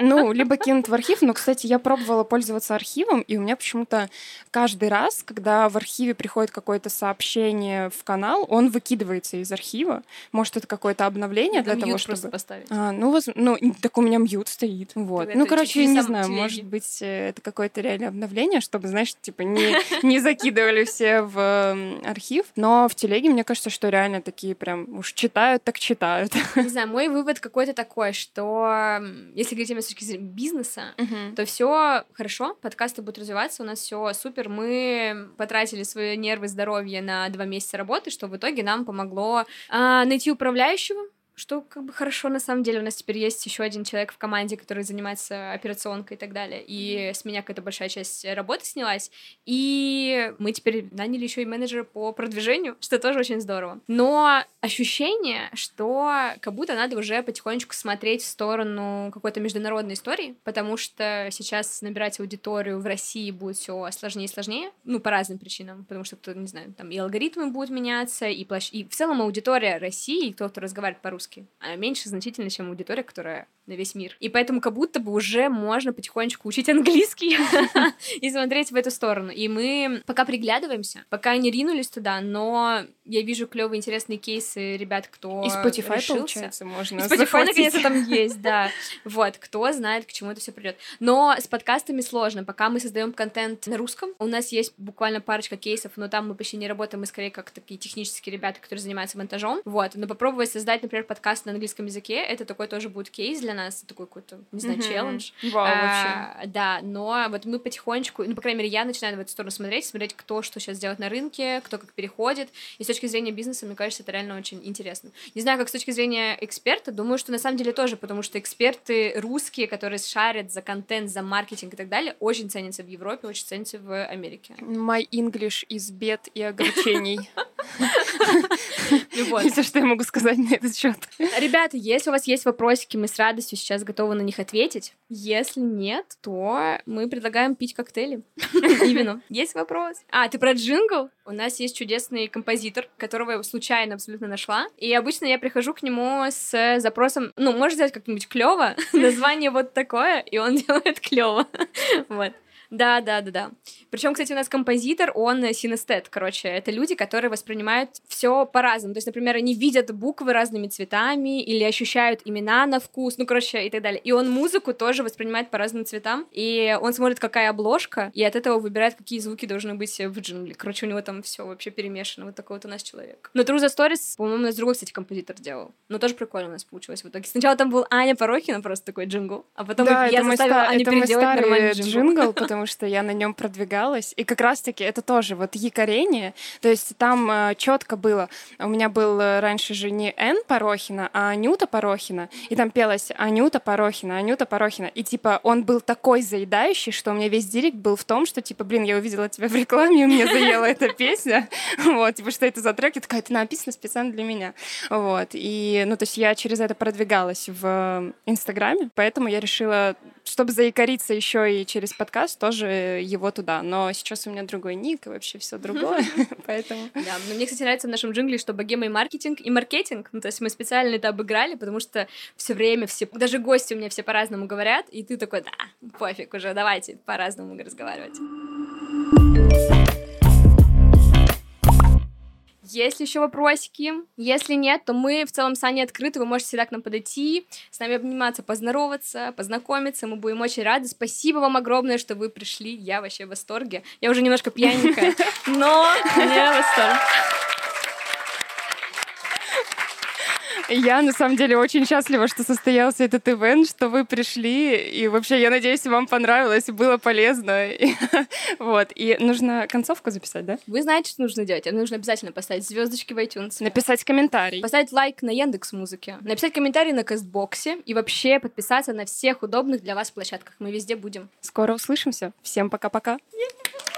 Ну, либо кинут в архив. Но, кстати, я пробовала пользоваться архивом, и у меня почему-то каждый раз, когда в архиве приходит какое-то сообщение в канал, он выкидывается из архива. Может, это какое-то обновление для Там того, чтобы... поставить. А, ну, воз- ну, так у меня мьют стоит. Вот. Это ну, короче, чуть-чуть не знаю, телеги. может быть, э, это какое-то реальное обновление, чтобы, знаешь, типа не, не закидывали все в архив. Но в телеге, мне кажется, что реально такие прям уж читают, так читают. Не знаю, мой вывод какой-то такой, что м, если говорить именно с точки зрения бизнеса, то все хорошо, подкасты будут развиваться, у нас все супер. Мы потратили свои нервы, здоровье на два месяца работы, что в итоге нам помогло а, найти управляющего, что как бы хорошо на самом деле. У нас теперь есть еще один человек в команде, который занимается операционкой и так далее. И с меня какая-то большая часть работы снялась. И мы теперь наняли еще и менеджера по продвижению, что тоже очень здорово. Но ощущение, что как будто надо уже потихонечку смотреть в сторону какой-то международной истории, потому что сейчас набирать аудиторию в России будет все сложнее и сложнее, ну, по разным причинам, потому что, кто, не знаю, там и алгоритмы будут меняться, и, площ... и в целом аудитория России, кто, кто разговаривает по-русски, она меньше значительно, чем аудитория, которая на весь мир. И поэтому как будто бы уже можно потихонечку учить английский и смотреть в эту сторону. И мы пока приглядываемся, пока не ринулись туда, но я вижу клевые интересные кейсы ребят, кто И Spotify, решился. получается, можно И Spotify наконец-то там есть, да. Вот, кто знает, к чему это все придет. Но с подкастами сложно. Пока мы создаем контент на русском, у нас есть буквально парочка кейсов, но там мы почти не работаем, мы скорее как такие технические ребята, которые занимаются монтажом. Вот, но попробовать создать, например, подкаст на английском языке, это такой тоже будет кейс для нас, такой какой-то, не знаю, челлендж. Вау, А, вообще. Да, но вот мы потихонечку, ну, по крайней мере, я начинаю в эту сторону смотреть, смотреть, кто что сейчас делает на рынке, кто как переходит. И с точки зрения бизнеса, мне кажется, это реально очень интересно. Не знаю, как с точки зрения эксперта, думаю, что на самом деле тоже, потому что эксперты русские, которые шарят за контент, за маркетинг и так далее, очень ценятся в Европе, очень ценятся в Америке. My English из бед и огорчений. Все, что я могу сказать на этот счет. Ребята, если у вас есть вопросики, мы с радостью сейчас готовы на них ответить. Если нет, то мы предлагаем пить коктейли и вино. Есть вопрос? А, ты про джингл? У нас есть чудесный композитор, которого я случайно абсолютно нашла. И обычно я прихожу к нему с запросом, ну, можешь сделать как-нибудь клево, название вот такое, и он делает клево. Вот. Да, да, да, да. Причем, кстати, у нас композитор, он синестет, короче, это люди, которые воспринимают все по-разному. То есть, например, они видят буквы разными цветами или ощущают имена на вкус, ну, короче, и так далее. И он музыку тоже воспринимает по разным цветам, и он смотрит, какая обложка, и от этого выбирает, какие звуки должны быть в джингле. Короче, у него там все вообще перемешано. Вот такой вот у нас человек. Но True the Stories, по-моему, у нас другой, кстати, композитор делал. Но тоже прикольно у нас получилось в итоге. Сначала там был Аня Порохина, просто такой джингл, а потом да, я заставила ста- Аню переделать нормальный джингл. джингл, потому что я на нем продвигалась. И как раз-таки это тоже вот якорение. То есть там четко было. У меня был э, раньше же не Н Порохина, а Анюта Порохина. И там пелось Анюта Порохина, Анюта Порохина. И типа он был такой заедающий, что у меня весь директ был в том, что типа, блин, я увидела тебя в рекламе, и мне заела эта песня. Вот, типа, что это за трек? Я такая, это написано специально для меня. Вот. И, ну, то есть я через это продвигалась в Инстаграме, поэтому я решила, чтобы заикариться еще и через подкаст, тоже его туда. Но сейчас у меня другой ник и вообще все другое, поэтому... Да, но мне, кстати, нравится в нашем джингле, что богема и маркетинг, и маркетинг. Ну, то есть мы специально это обыграли, потому что все время все, даже гости у меня все по-разному говорят, и ты такой, да, пофиг уже, давайте по-разному разговаривать. Есть ли еще вопросики? Если нет, то мы в целом с Аней открыты, вы можете всегда к нам подойти, с нами обниматься, поздороваться, познакомиться, мы будем очень рады. Спасибо вам огромное, что вы пришли, я вообще в восторге. Я уже немножко пьяненькая, но я в восторге. Я, на самом деле, очень счастлива, что состоялся этот ивент, что вы пришли, и вообще, я надеюсь, вам понравилось, и было полезно. Вот, и нужно концовку записать, да? Вы знаете, что нужно делать? Нужно обязательно поставить звездочки в iTunes. Написать комментарий. Поставить лайк на Яндекс Музыке, написать комментарий на Кастбоксе и вообще подписаться на всех удобных для вас площадках. Мы везде будем. Скоро услышимся. Всем пока-пока. Yeah.